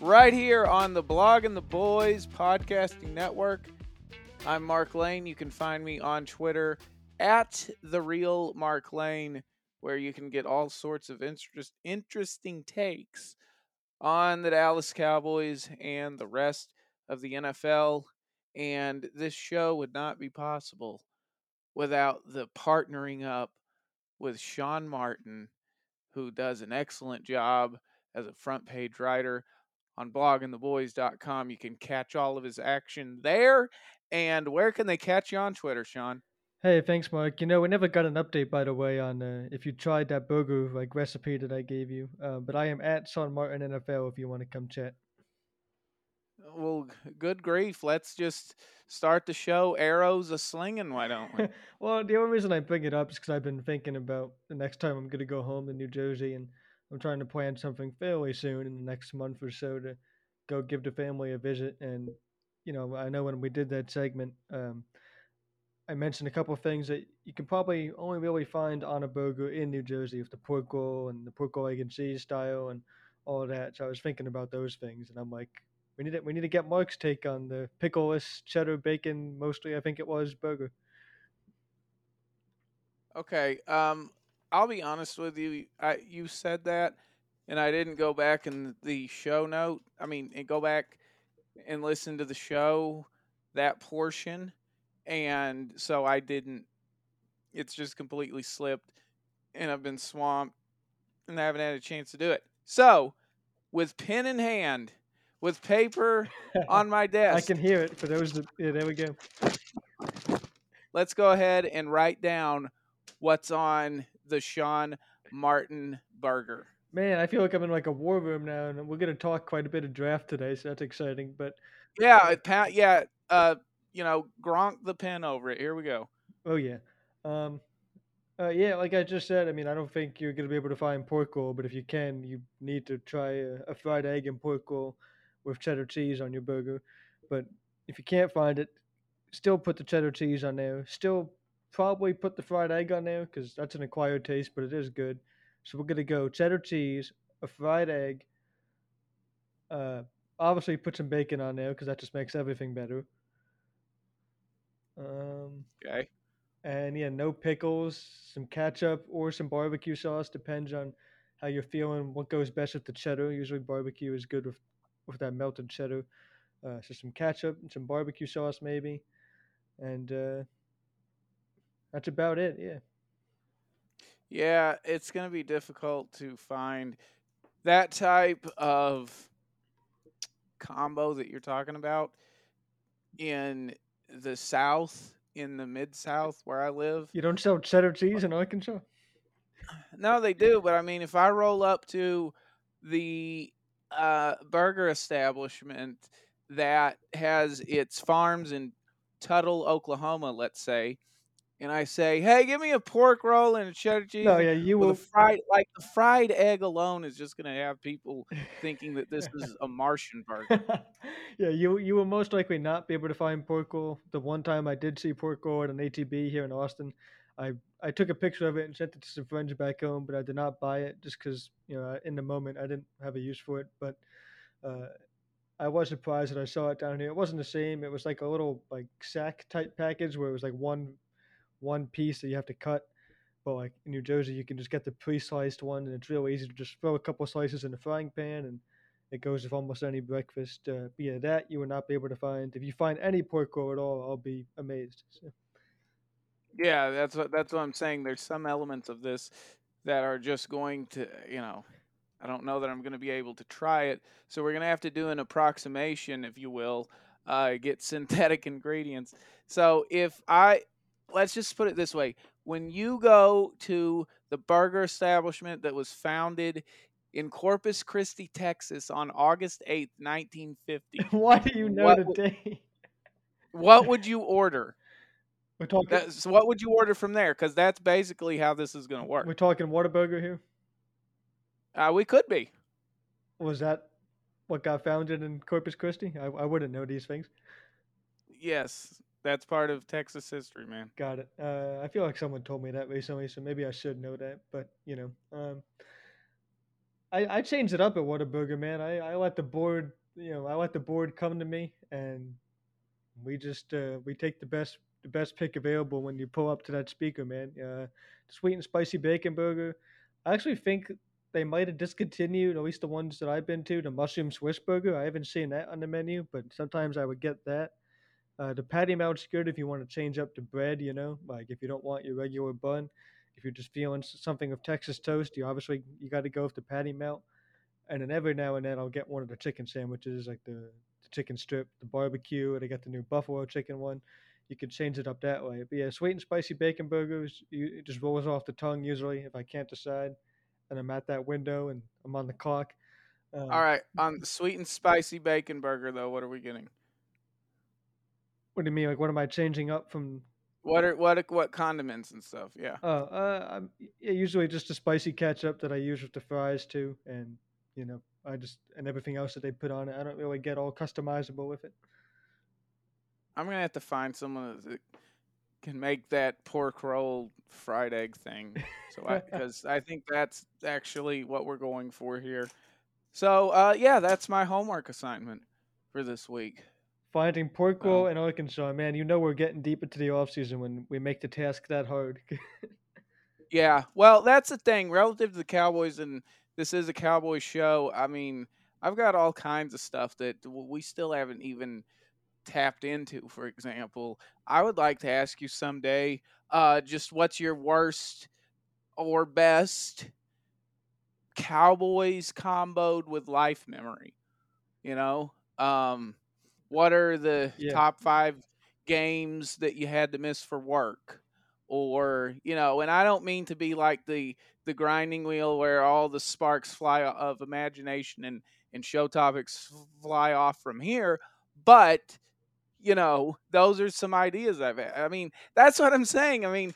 right here on the Blogging the Boys Podcasting Network. I'm Mark Lane. You can find me on Twitter at the real Mark Lane, where you can get all sorts of interest, interesting takes on the Dallas Cowboys and the rest of the NFL. And this show would not be possible without the partnering up with Sean Martin, who does an excellent job as a front page writer on bloggingtheboys.com. You can catch all of his action there. And where can they catch you on Twitter, Sean? Hey, thanks, Mark. You know, we never got an update, by the way, on uh, if you tried that burger like recipe that I gave you. Uh, but I am at Sean Martin NFL if you want to come chat. Well, good grief. Let's just start the show. Arrows a slinging, why don't we? well, the only reason I bring it up is because I've been thinking about the next time I'm going to go home to New Jersey, and I'm trying to plan something fairly soon in the next month or so to go give the family a visit. And you know, I know when we did that segment, um, I mentioned a couple of things that you can probably only really find on a burger in New Jersey with the pork roll and the pork roll egg and cheese style and all that. So I was thinking about those things, and I'm like, we need to, we need to get Mark's take on the pickleless cheddar bacon, mostly I think it was burger. Okay, um, I'll be honest with you. I you said that, and I didn't go back in the show note. I mean, and go back and listen to the show that portion, and so I didn't. It's just completely slipped, and I've been swamped, and I haven't had a chance to do it. So, with pen in hand, with paper on my desk, I can hear it for those. That, yeah, there we go. let's go ahead and write down what's on the Sean Martin burger. Man, I feel like I'm in like a war room now, and we're gonna talk quite a bit of draft today, so that's exciting. But yeah, Pat, yeah, uh, you know, Gronk the pen over it. Here we go. oh yeah, um, uh, yeah, like I just said, I mean, I don't think you're gonna be able to find pork roll, but if you can, you need to try a, a fried egg and pork roll with cheddar cheese on your burger. But if you can't find it, still put the cheddar cheese on there. Still probably put the fried egg on there because that's an acquired taste, but it is good. So we're gonna go cheddar cheese, a fried egg. Uh, obviously put some bacon on there because that just makes everything better. Um, Okay. and yeah, no pickles, some ketchup or some barbecue sauce depends on how you're feeling. What goes best with the cheddar? Usually barbecue is good with with that melted cheddar. Uh, so some ketchup and some barbecue sauce maybe, and uh, that's about it. Yeah. Yeah, it's going to be difficult to find that type of combo that you're talking about in the South, in the Mid South where I live. You don't sell cheddar cheese in Arkansas? No, they do, but I mean, if I roll up to the uh, burger establishment that has its farms in Tuttle, Oklahoma, let's say, and I say, "Hey, give me a pork roll and a cheddar cheese," No, yeah, you will. fried, like the fried egg alone is just going to have people thinking that this is a Martian burger. yeah, you you will most likely not be able to find pork roll. The one time I did see pork roll at an HEB here in Austin, I I took a picture of it and sent it to some friends back home, but I did not buy it just because you know in the moment I didn't have a use for it. But uh, I was surprised that I saw it down here. It wasn't the same. It was like a little like sack type package where it was like one one piece that you have to cut. But like in New Jersey, you can just get the pre-sliced one, and it's real easy to just throw a couple slices in the frying pan, and it goes with almost any breakfast. Uh, that you will not be able to find. If you find any pork roll at all, I'll be amazed. So, Yeah, that's what that's what I'm saying. There's some elements of this that are just going to, you know, I don't know that I'm going to be able to try it. So we're going to have to do an approximation, if you will, uh, get synthetic ingredients. So if I, let's just put it this way: when you go to the burger establishment that was founded in Corpus Christi, Texas, on August 8th, 1950, Why do you know What the w- day? what would you order? We're talking. That's, what would you order from there? Because that's basically how this is going to work. We're talking Whataburger here. Uh, we could be. Was that what got founded in Corpus Christi? I, I wouldn't know these things. Yes, that's part of Texas history, man. Got it. Uh, I feel like someone told me that recently, so maybe I should know that. But you know, um, I I changed it up at Whataburger, man. I I let the board, you know, I let the board come to me, and we just uh, we take the best the best pick available when you pull up to that speaker, man. Uh, sweet and spicy bacon burger. I actually think they might have discontinued at least the ones that I've been to. The mushroom Swiss burger. I haven't seen that on the menu, but sometimes I would get that. Uh, the patty melt's good if you want to change up the bread, you know, like if you don't want your regular bun. If you're just feeling something of Texas toast, you obviously you got to go with the patty melt. And then every now and then I'll get one of the chicken sandwiches, like the, the chicken strip, the barbecue, and I got the new buffalo chicken one. You can change it up that way. But yeah, sweet and spicy bacon burgers, you, it just rolls off the tongue usually if I can't decide, and I'm at that window and I'm on the clock. Um, All right, on the sweet and spicy bacon burger though, what are we getting? What do you mean? Like, what am I changing up from What are what what condiments and stuff? Yeah. Oh, uh, I'm yeah, usually just a spicy ketchup that I use with the fries too, and you know, I just and everything else that they put on it. I don't really get all customizable with it. I'm gonna have to find someone that can make that pork roll fried egg thing. So I because I think that's actually what we're going for here. So uh, yeah, that's my homework assignment for this week. Finding roll in Arkansas, man, you know we're getting deep into the off season when we make the task that hard. Yeah, well, that's the thing relative to the Cowboys, and this is a Cowboys show. I mean, I've got all kinds of stuff that we still haven't even tapped into. For example, I would like to ask you someday, uh, just what's your worst or best Cowboys comboed with life memory? You know, um, what are the Yeah. top five games that you had to miss for work? Or you know, and I don't mean to be like the the grinding wheel where all the sparks fly of imagination and and show topics fly off from here, but you know, those are some ideas I've had. I mean, that's what I'm saying. I mean,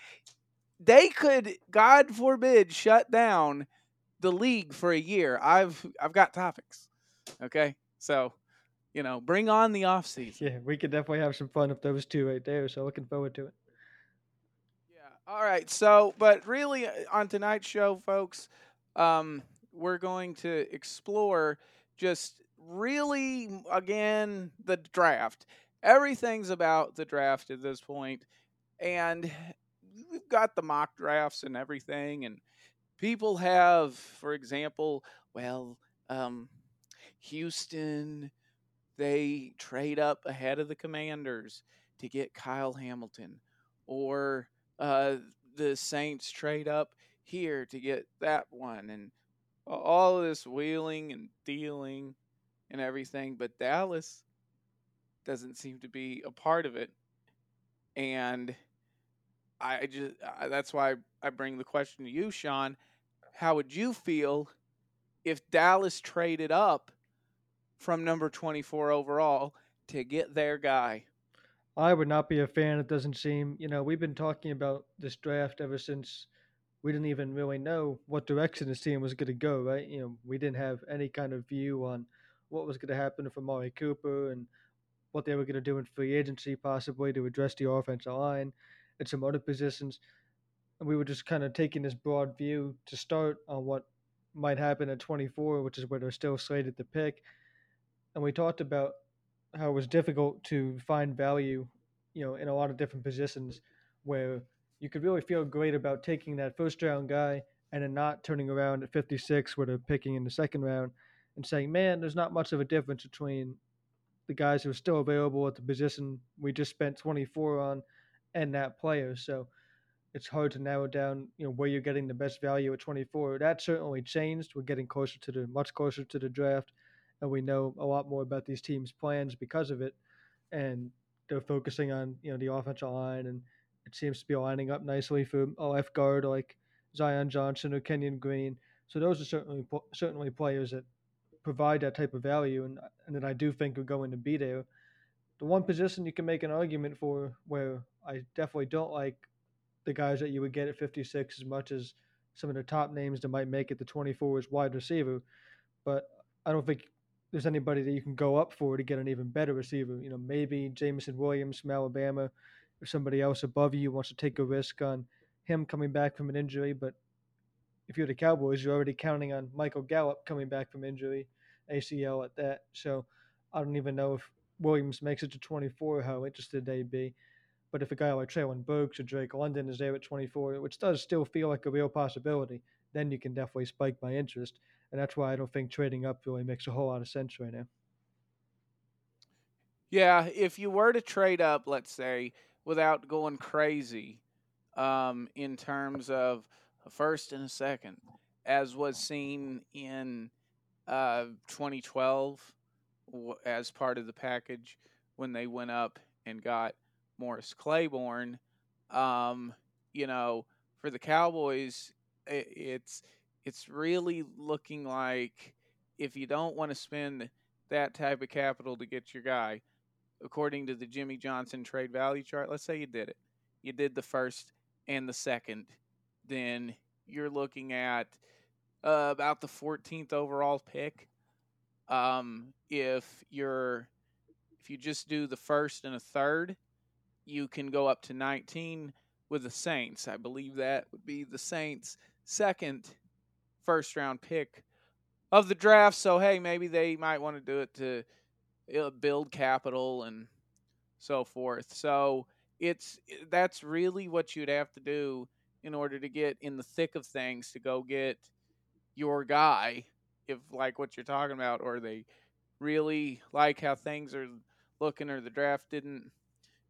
they could, God forbid, shut down the league for a year. I've I've got topics. Okay, so you know, bring on the off season. yeah, we could definitely have some fun with those two right there. So looking forward to it. Yeah. All right. So, but really, uh, on tonight's show, folks, um, we're going to explore just really again the draft. Everything's about the draft at this point. point, and we've got the mock drafts and everything, and people have, for example, well, um, Houston, they trade up ahead of the Commanders to get Kyle Hamilton, or uh, the Saints trade up here to get that one, and all this wheeling and dealing and everything. But Dallas doesn't seem to be a part of it, and I just I, that's why I bring the question to you, Sean. How would you feel if Dallas traded up from number 24 overall to get their guy? I would not be a fan. It doesn't seem, you know, we've been talking about this draft ever since we didn't even really know what direction this team was going to go, right? You know, we didn't have any kind of view on what was going to happen for Amari Cooper and what they were going to do in free agency, possibly to address the offensive line and some other positions. And we were just kind of taking this broad view to start on what might happen at 24, which is where they're still slated to pick. And we talked about how it was difficult to find value, you know, in a lot of different positions where you could really feel great about taking that first round guy and then not turning around at 56 where they're picking in the second round and saying, man, there's not much of a difference between the guys who are still available at the position we just spent 24 on and that player. So it's hard to narrow down, you know, where you're getting the best value at 24. That certainly changed. We're getting closer to the much closer to the draft, and we know a lot more about these teams' plans because of it. And they're focusing on you know the offensive line, and it seems to be lining up nicely for a left guard like Zion Johnson or Kenyon Green. So those are certainly certainly players that provide that type of value, and and that I do think are going to be there. The one position you can make an argument for where I definitely don't like the guys that you would get at 56 as much as some of the top names that might make it to 24 is wide receiver. But I don't think there's anybody that you can go up for to get an even better receiver. You know, maybe Jameson Williams from Alabama or somebody else above you wants to take a risk on him coming back from an injury. But if you're the Cowboys, you're already counting on Michael Gallup coming back from injury, ACL at that. So I don't even know if Williams makes it to 24, how interested they'd be. But if a guy like Treylon Burks or Drake London is there at 24, which does still feel like a real possibility, then you can definitely spike my interest. And that's why I don't think trading up really makes a whole lot of sense right now. Yeah, if you were to trade up, let's say, without going crazy um, in terms of a first and a second, as was seen in uh, 2012 as part of the package when they went up and got Morris Claiborne. Um, you know, for the Cowboys, it, it's it's really looking like if you don't want to spend that type of capital to get your guy, according to the Jimmy Johnson trade value chart, let's say you did it, you did the first and the second, then you're looking at uh, about the 14th overall pick. Um, if you're if you just do the first and a third, you can go up to 19 with the Saints. I believe that would be the Saints' second first round pick of the draft. So, hey, maybe they might want to do it to uh, build capital and so forth. So, it's that's really what you'd have to do in order to get in the thick of things to go get your guy if like what you're talking about or they really like how things are looking or the draft didn't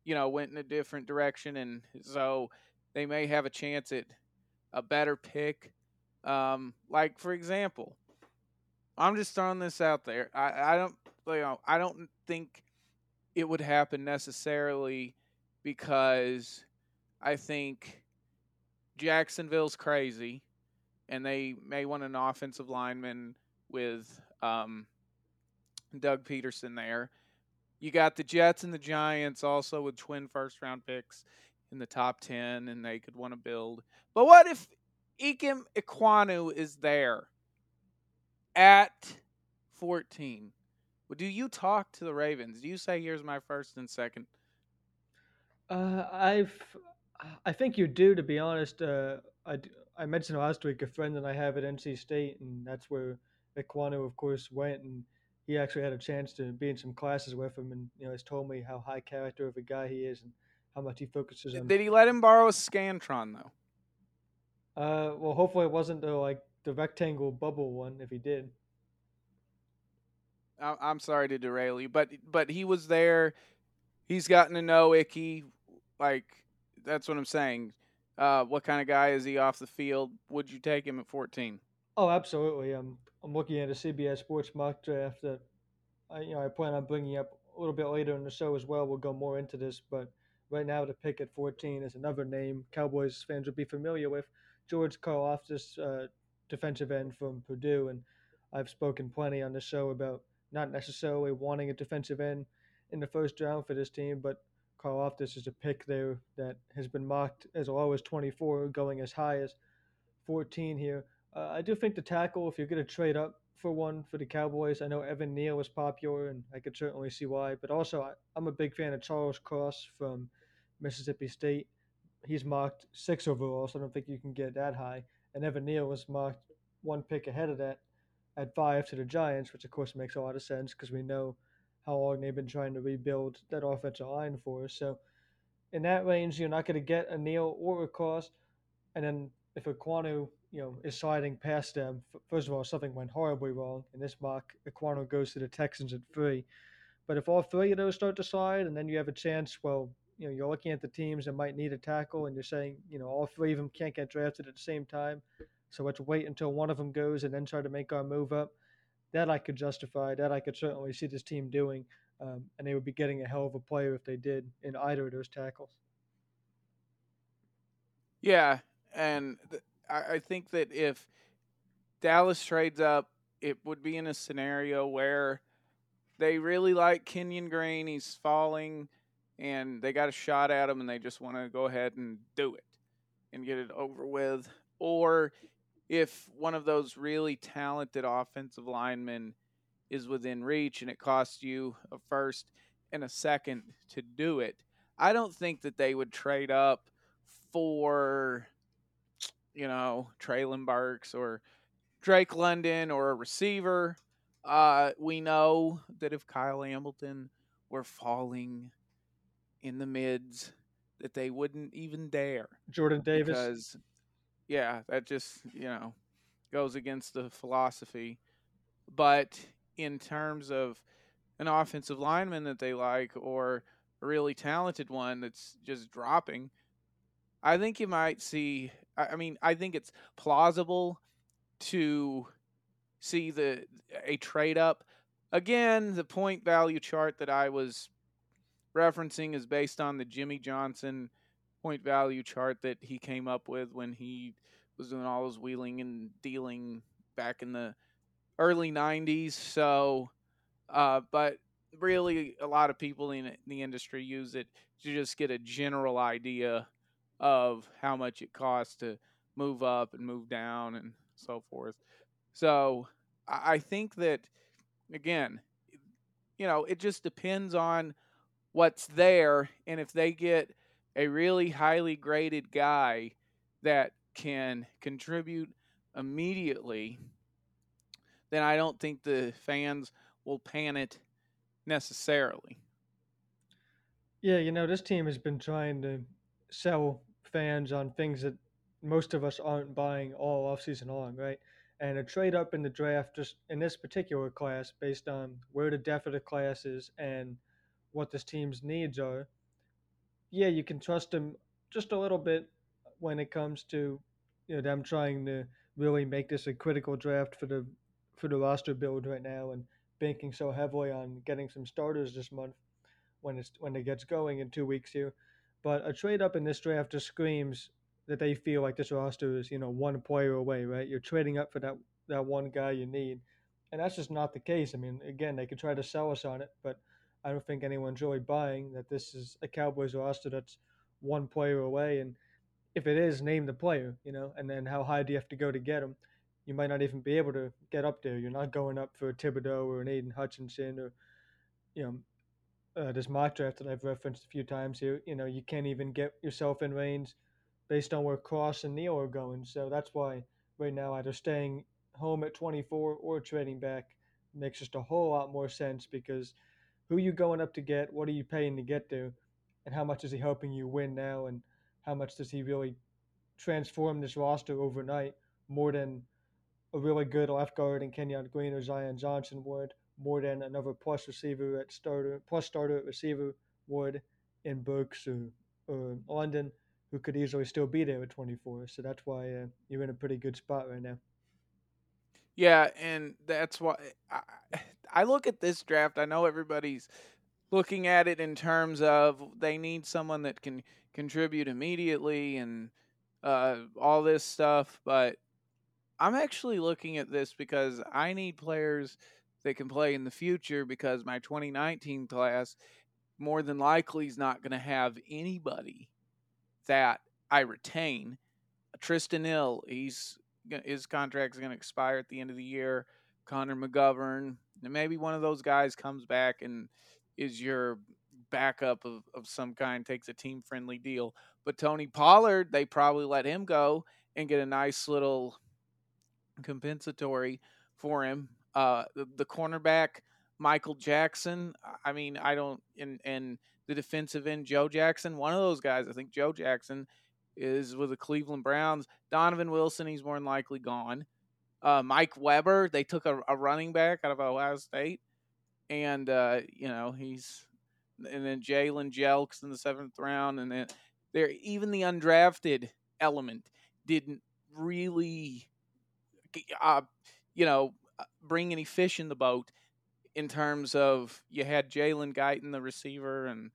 you know, went in a different direction, and so they may have a chance at a better pick. Um, like for example, I'm just throwing this out there. I, I don't, you know, I don't think it would happen necessarily because I think Jacksonville's crazy, and they may want an offensive lineman with um, Doug Pederson there. You got the Jets and the Giants also with twin first round picks in the top 10, and they could want to build. But what if Ikem Ekwonu is there at 14? Well, do you talk to the Ravens? Do you say, here's my first and second? Uh, I've, I think you do, to be honest. Uh, I, I mentioned last week a friend that I have at NC State, and that's where Ekwonu, of course, went. And he actually had a chance to be in some classes with him, and you know, has told me how high character of a guy he is and how much he focuses on. Did he let him borrow a Scantron though? Uh, well, hopefully it wasn't the like the rectangle bubble one. If he did, I'm sorry to derail you, but but he was there. He's gotten to know Icky. Like that's what I'm saying. Uh, what kind of guy is he off the field? Would you take him at 14? Oh, absolutely. Um, I'm looking at a CBS Sports mock draft that I, you know, I plan on bringing up a little bit later in the show as well. We'll go more into this, but right now the pick at 14 is another name Cowboys fans would be familiar with, George Karlaftis, uh, defensive end from Purdue, and I've spoken plenty on the show about not necessarily wanting a defensive end in the first round for this team, but Karlaftis is a pick there that has been mocked as low as 24, going as high as 14 here. Uh, I do think the tackle, if you're going to trade up for one for the Cowboys, I know Evan Neal is popular, and I could certainly see why. But also, I, I'm a big fan of Charles Cross from Mississippi State. He's marked six overall, so I don't think you can get that high. And Evan Neal was marked one pick ahead of that at five to the Giants, which of course makes a lot of sense because we know how long they've been trying to rebuild that offensive line for. So in that range, you're not going to get a Neal or a Cross. And then if a Ekwonu you know, is sliding past them. First of all, something went horribly wrong in this mock. Ekwonu goes to the Texans at three. But if all three of those start to slide, and then you have a chance, well, you know you're looking at the teams that might need a tackle, and you're saying you know all three of them can't get drafted at the same time, so let's wait until one of them goes and then try to make our move up. That I could justify. That I could certainly see this team doing, um, and they would be getting a hell of a player if they did in either of those tackles. Yeah, and th- I, I think that if Dallas trades up, it would be in a scenario where they really like Kenyon Green. He's falling, and they got a shot at him, and they just want to go ahead and do it and get it over with. Or if one of those really talented offensive linemen is within reach and it costs you a first and a second to do it, I don't think that they would trade up for, you know, Treylon Burks or Drake London or a receiver. Uh, we know that if Kyle Hamilton were falling in the mids, that they wouldn't even dare. Jordan Davis. Because, yeah, that just, you know, goes against the philosophy. But in terms of an offensive lineman that they like or a really talented one that's just dropping, I think you might see. I mean, I think it's plausible to see the a trade up. Again, the point value chart that I was referencing is based on the Jimmy Johnson point value chart that he came up with when he was doing all his wheeling and dealing back in the early 90s. So, uh, but really, a lot of people in the industry use it to just get a general idea of how much it costs to move up and move down and so forth. So I think that again, you know, it just depends on what's there and if they get a really highly graded guy that can contribute immediately, then I don't think the fans will pan it necessarily. Yeah, you know, this team has been trying to sell fans on things that most of us aren't buying all offseason long, right? And a trade up in the draft, just in this particular class, based on where the depth of the class is and what this team's needs are, yeah, you can trust them just a little bit when it comes to you know them trying to really make this a critical draft for the for the roster build right now and banking so heavily on getting some starters this month when it's when it gets going in two weeks here. But a trade up in this draft just screams that they feel like this roster is, you know, one player away, right? You're trading up for that that one guy you need. And that's just not the case. I mean, again, they could try to sell us on it, but I don't think anyone's really buying that this is a Cowboys roster that's one player away. And if it is, name the player, you know, and then how high do you have to go to get him? You might not even be able to get up there. You're not going up for a Thibodeaux or an Aidan Hutchinson or, you know, uh, this mock draft that I've referenced a few times here, you know, you can't even get yourself in range based on where Cross and Neal are going. So that's why right now either staying home at 24 or trading back makes just a whole lot more sense because who are you going up to get, what are you paying to get to? and how much is he helping you win now, and how much does he really transform this roster overnight more than a really good left guard in Kenyon Green or Zion Johnson would more than another plus receiver at starter, plus starter at receiver would in Burks or, or London, who could easily still be there at 24. So that's why uh, you're in a pretty good spot right now. Yeah, and that's why I look at this draft. I know everybody's looking at it in terms of they need someone that can contribute immediately and uh, all this stuff, but I'm actually looking at this because I need players – that can play in the future because my 2019 class more than likely is not going to have anybody that I retain. Trysten Hill, he's his contract is going to expire at the end of the year. Connor McGovern, and maybe one of those guys comes back and is your backup of, of some kind, takes a team friendly deal. But Tony Pollard, they probably let him go and get a nice little compensatory for him uh, the, the cornerback Michael Jackson. I mean, I don't and and the defensive end Joe Jackson. One of those guys, I think Joe Jackson is with the Cleveland Browns. Donovan Wilson, he's more than likely gone. Uh, Mike Weber, they took a, a, running back out of Ohio State, and uh, you know he's and then Jalen Jelks in the seventh round, and then there even the undrafted element didn't really, uh, you know, uh, bring any fish in the boat in terms of you had Jalen Guyton, the receiver, and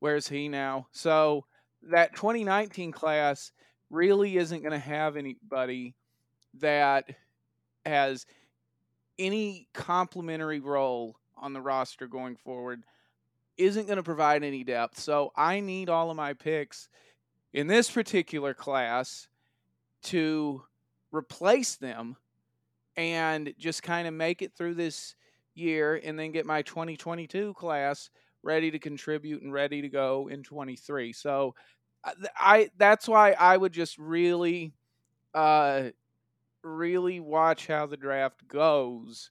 where's he now? So that 2019 class really isn't going to have anybody that has any complementary role on the roster going forward isn't going to provide any depth. So I need all of my picks in this particular class to replace them and just kind of make it through this year and then get my 2022 class ready to contribute and ready to go in 23. So uh, I that's why I would just really uh really watch how the draft goes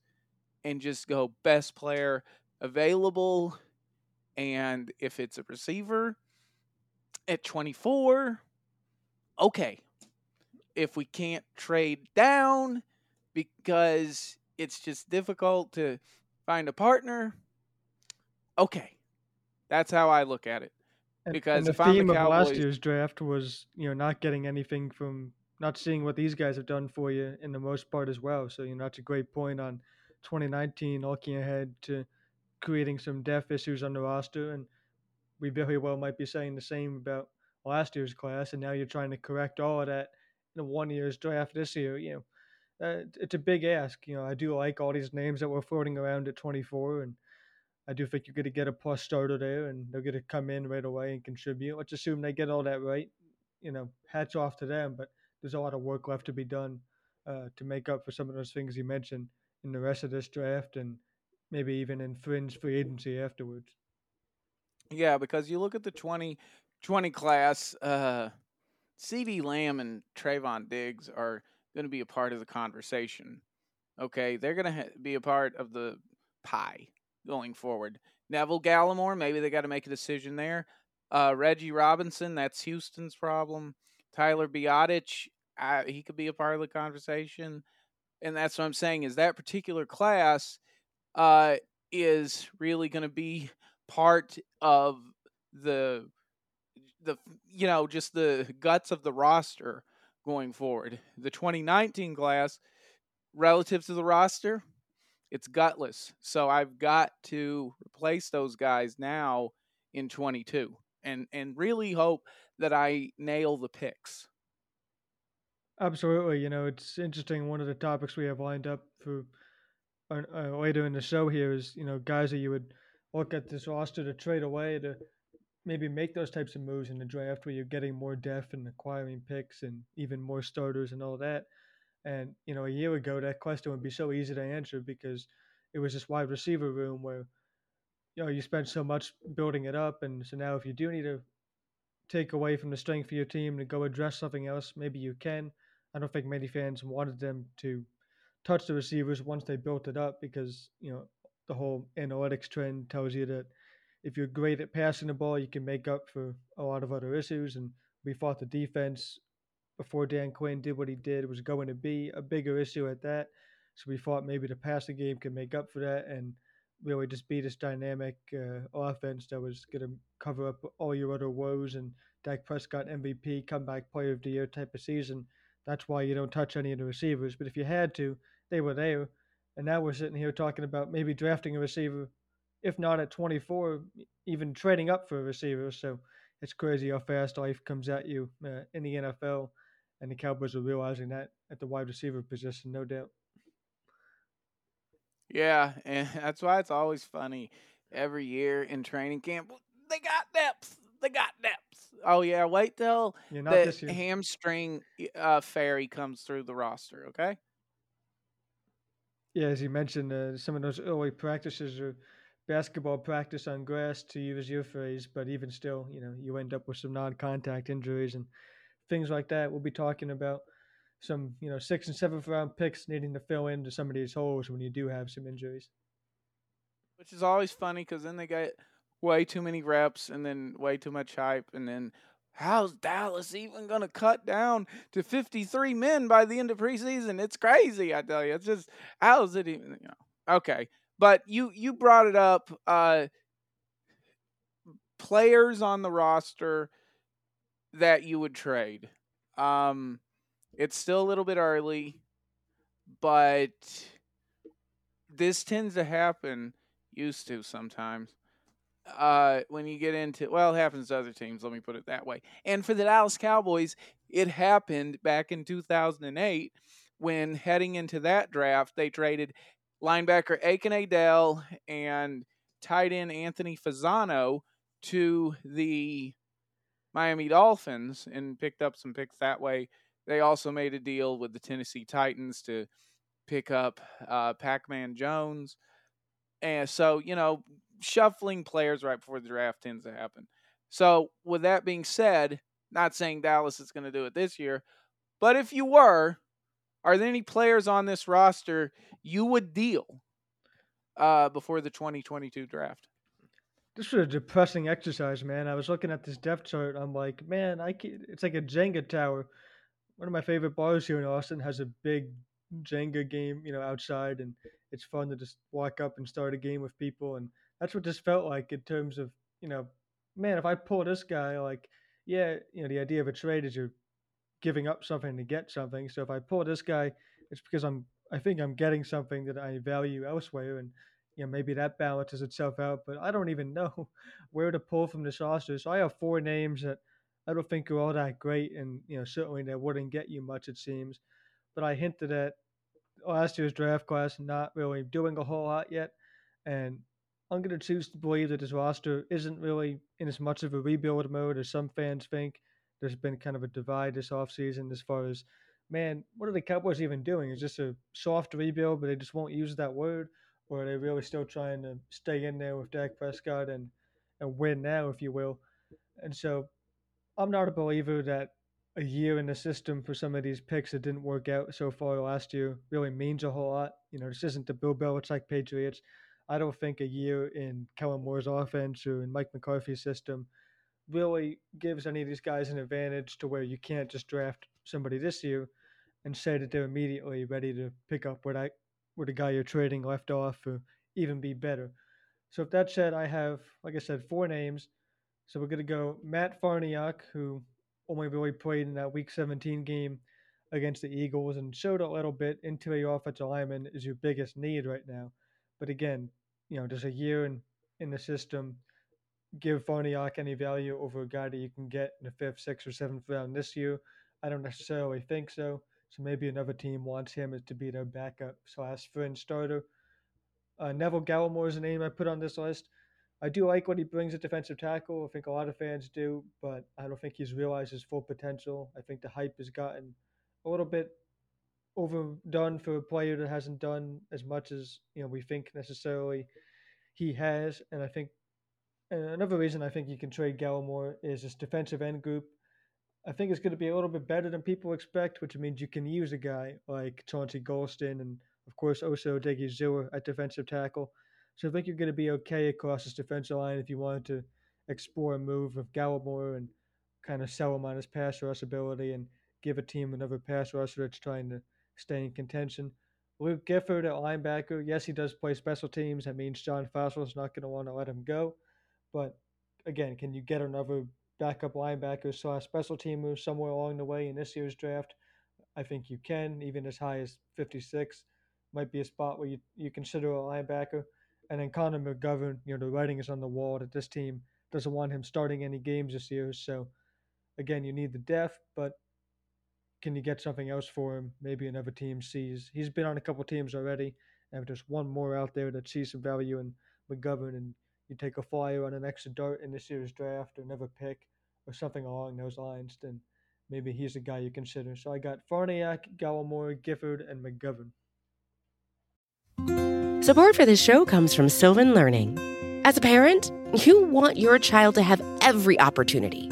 and just go best player available and if it's a receiver at 24 okay. If we can't trade down because it's just difficult to find a partner okay. That's how i look at it. And, because and the if I'm the theme of last year's draft was, you know, not getting anything from, not seeing what these guys have done for you in the most part as well. So, you know, that's a great point on 2019, looking ahead to creating some depth issues on the roster. And we very well might be saying the same about last year's class. And now you're trying to correct all of that in one year's draft this year. You know, uh, it's a big ask. You know, I do like all these names that were floating around at 24, and I do think you're going to get a plus starter there, and they're going to come in right away and contribute. Let's assume they get all that right. You know, hats off to them, but there's a lot of work left to be done uh, to make up for some of those things you mentioned in the rest of this draft, and maybe even in fringe free agency afterwards. Yeah, because you look at the 2020 class, uh, CeeDee Lamb and Trevon Diggs are going to be a part of the conversation. Okay, they're going to ha- be a part of the pie going forward. Neville Gallimore, maybe they got to make a decision there. Uh, Reggie Robinson, that's Houston's problem. Tyler Biadasz, uh, he could be a part of the conversation. And that's what I'm saying is that particular class uh, is really going to be part of the the you know just the guts of the roster going forward. The 2019 class relative to the roster, it's gutless. So I've got to replace those guys now in 22 and and really hope that I nail the picks. Absolutely. You know, it's interesting. One of the topics we have lined up for uh, later in the show here is, you know, guys that you would look at this roster to trade away to maybe make those types of moves in the draft where you're getting more depth and acquiring picks and even more starters and all that. And, you know, a year ago, that question would be so easy to answer because it was this wide receiver room where, you know, you spent so much building it up. And so now if you do need to take away from the strength of your team to go address something else, maybe you can. I don't think many fans wanted them to touch the receivers once they built it up because, you know, the whole analytics trend tells you that if you're great at passing the ball, you can make up for a lot of other issues. And we thought the defense before Dan Quinn did what he did was going to be a bigger issue at that. So we thought maybe the passing game could make up for that and really just be this dynamic uh, offense that was going to cover up all your other woes and Dak Prescott MVP, comeback player of the year type of season. That's why you don't touch any of the receivers. But if you had to, they were there. And now we're sitting here talking about maybe drafting a receiver, if not at 24, even trading up for a receiver. So it's crazy how fast life comes at you uh, in the NFL. And the Cowboys are realizing that at the wide receiver position, no doubt. Yeah, and that's why it's always funny every year in training camp. They got depth. They got depth. Oh yeah, wait till Yeah, the this hamstring uh, fairy comes through the roster. Okay. Yeah, as you mentioned, uh, some of those early practices are basketball practice on grass, to use your phrase. But even still, you know, you end up with some non-contact injuries and things like that. We'll be talking about some, you know, six and seventh round picks needing to fill into some of these holes when you do have some injuries. Which is always funny because then they get way too many reps and then way too much hype, and then how's Dallas even going to cut down to 53 men by the end of preseason? It's crazy, I tell you. It's just how's it even? You know, okay, but you you brought it up. Uh, players on the roster that you would trade. Um, it's still a little bit early, but this tends to happen. Used to sometimes. Uh, when you get into well, it happens to other teams. Let me put it that way. And for the Dallas Cowboys, it happened back in 2008 when heading into that draft, they traded linebacker Akin Ayodele and tight end Anthony Fasano to the Miami Dolphins and picked up some picks that way. They also made a deal with the Tennessee Titans to pick up uh, Pac Man Jones. And so, you know, shuffling players right before the draft tends to happen. So, with that being said, not saying Dallas is going to do it this year, but if you were, are there any players on this roster you would deal uh, before the 2022 draft? This was a depressing exercise, man. I was looking at this depth chart. I'm like, man, I can, it's like a Jenga tower. One of my favorite bars here in Austin has a big Jenga game, you know, outside, and it's fun to just walk up and start a game with people. And that's what this felt like in terms of, you know, man, if I pull this guy, like, yeah, you know, the idea of a trade is you're giving up something to get something. So if I pull this guy, it's because I'm, I think I'm getting something that I value elsewhere, and you know, maybe that balances itself out. But I don't even know where to pull from this roster. So I have four names that I don't think are all that great, and you know, certainly they wouldn't get you much, it seems. But I hinted at last year's draft class not really doing a whole lot yet, and I'm going to choose to believe that this roster isn't really in as much of a rebuild mode as some fans think. There's been kind of a divide this offseason as far as, man, what are the Cowboys even doing? Is this a soft rebuild, but they just won't use that word? or are they really still trying to stay in there with Dak Prescott and and win now, if you will? And so, I'm not a believer that a year in the system for some of these picks that didn't work out so far last year really means a whole lot. You know, this isn't the Bill Belichick Patriots. I don't think a year in Kellen Moore's offense or in Mike McCarthy's system really gives any of these guys an advantage to where you can't just draft somebody this year and say that they're immediately ready to pick up what I where the guy you're trading left off or even be better. So if that said, I have, like I said, four names. So we're going to go Matt Farniok, who only really played in that Week 17 game against the Eagles and showed a little bit into the offensive lineman is your biggest need right now. But again, you know, just a year in, in the system, give Farniok any value over a guy that you can get in the fifth, sixth, or seventh round this year. I don't necessarily think so. So maybe another team wants him to be their backup slash fringe starter. Uh, Neville Gallimore is a name I put on this list. I do like what he brings at defensive tackle. I think a lot of fans do, but I don't think he's realized his full potential. I think the hype has gotten a little bit overdone for a player that hasn't done as much as you know we think necessarily he has. And I think and another reason I think you can trade Gallimore is his defensive end group. I think it's going to be a little bit better than people expect, which means you can use a guy like Chauncey Golston and, of course, also Osa Odighizuwa at defensive tackle. So I think you're going to be okay across this defensive line if you wanted to explore a move of Gallimore and kind of sell him on his pass rush ability and give a team another pass rusher that's trying to stay in contention. Luke Gifford at linebacker, yes, he does play special teams. That means John Fassel is not going to want to let him go. But again, can you get another backup linebacker slash special teamer somewhere along the way in this year's draft. I think you can, even as high as 56, might be a spot where you, you consider a linebacker. And then Connor McGovern, you know, the writing is on the wall that this team doesn't want him starting any games this year. So, again, you need the depth, but can you get something else for him? Maybe another team sees. He's been on a couple teams already. And if there's one more out there that sees some value in McGovern and you take a flyer on an extra dart in this year's draft or another pick or something along those lines, then maybe he's the guy you consider. So I got Farniok, Gallimore, Gifford, and McGovern. Support for this show comes from Sylvan Learning. As a parent, you want your child to have every opportunity,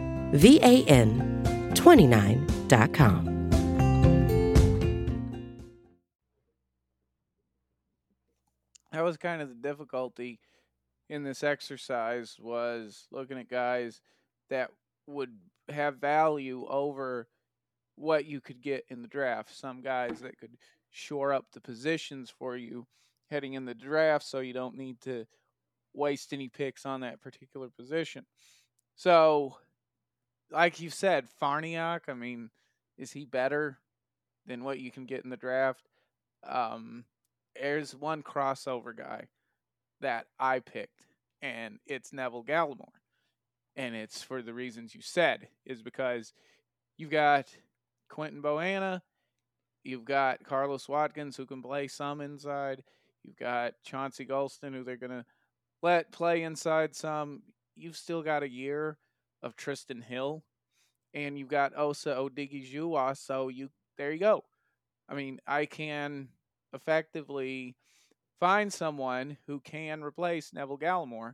V A N 29.com. That was kind of the difficulty in this exercise was looking at guys that would have value over what you could get in the draft. Some guys that could shore up the positions for you heading in the draft so you don't need to waste any picks on that particular position. So, like you said, Farniok, I mean, is he better than what you can get in the draft? Um, there's one crossover guy that I picked, and it's Neville Gallimore. And it's for the reasons you said, is because you've got Quinton Bohanna, you've got Carlos Watkins who can play some inside, you've got Chauncey Golston who they're gonna let play inside some. You've still got a year of Trysten Hill, and you've got Osa Odighizuwa, so you there you go. I mean, I can effectively find someone who can replace Neville Gallimore.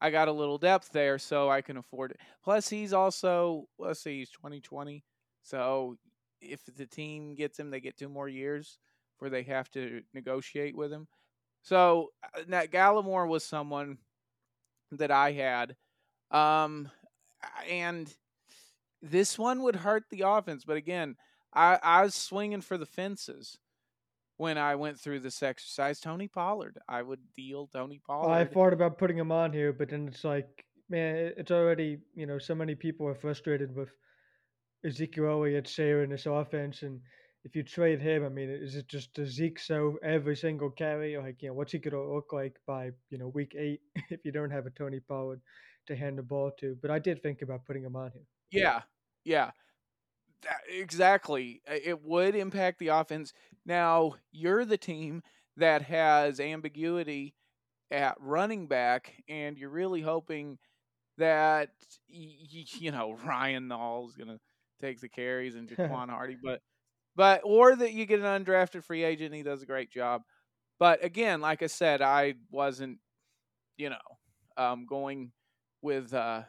I got a little depth there, so I can afford it. Plus, he's also let's see, he's twenty twenty, so if the team gets him, they get two more years where they have to negotiate with him. So that Gallimore was someone that I had, um, and this one would hurt the offense. But again, I, I was swinging for the fences when I went through this exercise. Tony Pollard, I would deal Tony Pollard. I thought about putting him on here, but then it's like, man, it's already you know so many people are frustrated with Ezekiel Elliott sharing this offense, and if you trade him, I mean, is it just a Zeke so every single carry? Like, you know, what's he gonna look like by you know week eight if you don't have a Tony Pollard to hand the ball to? But I did think about putting him on here. Yeah, yeah, that, exactly. It would impact the offense. Now you're the team that has ambiguity at running back, and you're really hoping that you know Ryan Nall is gonna take the carries and Jaquan Hardy, but but or that you get an undrafted free agent and he does a great job. But again, like I said, I wasn't, you know, um, going with, uh,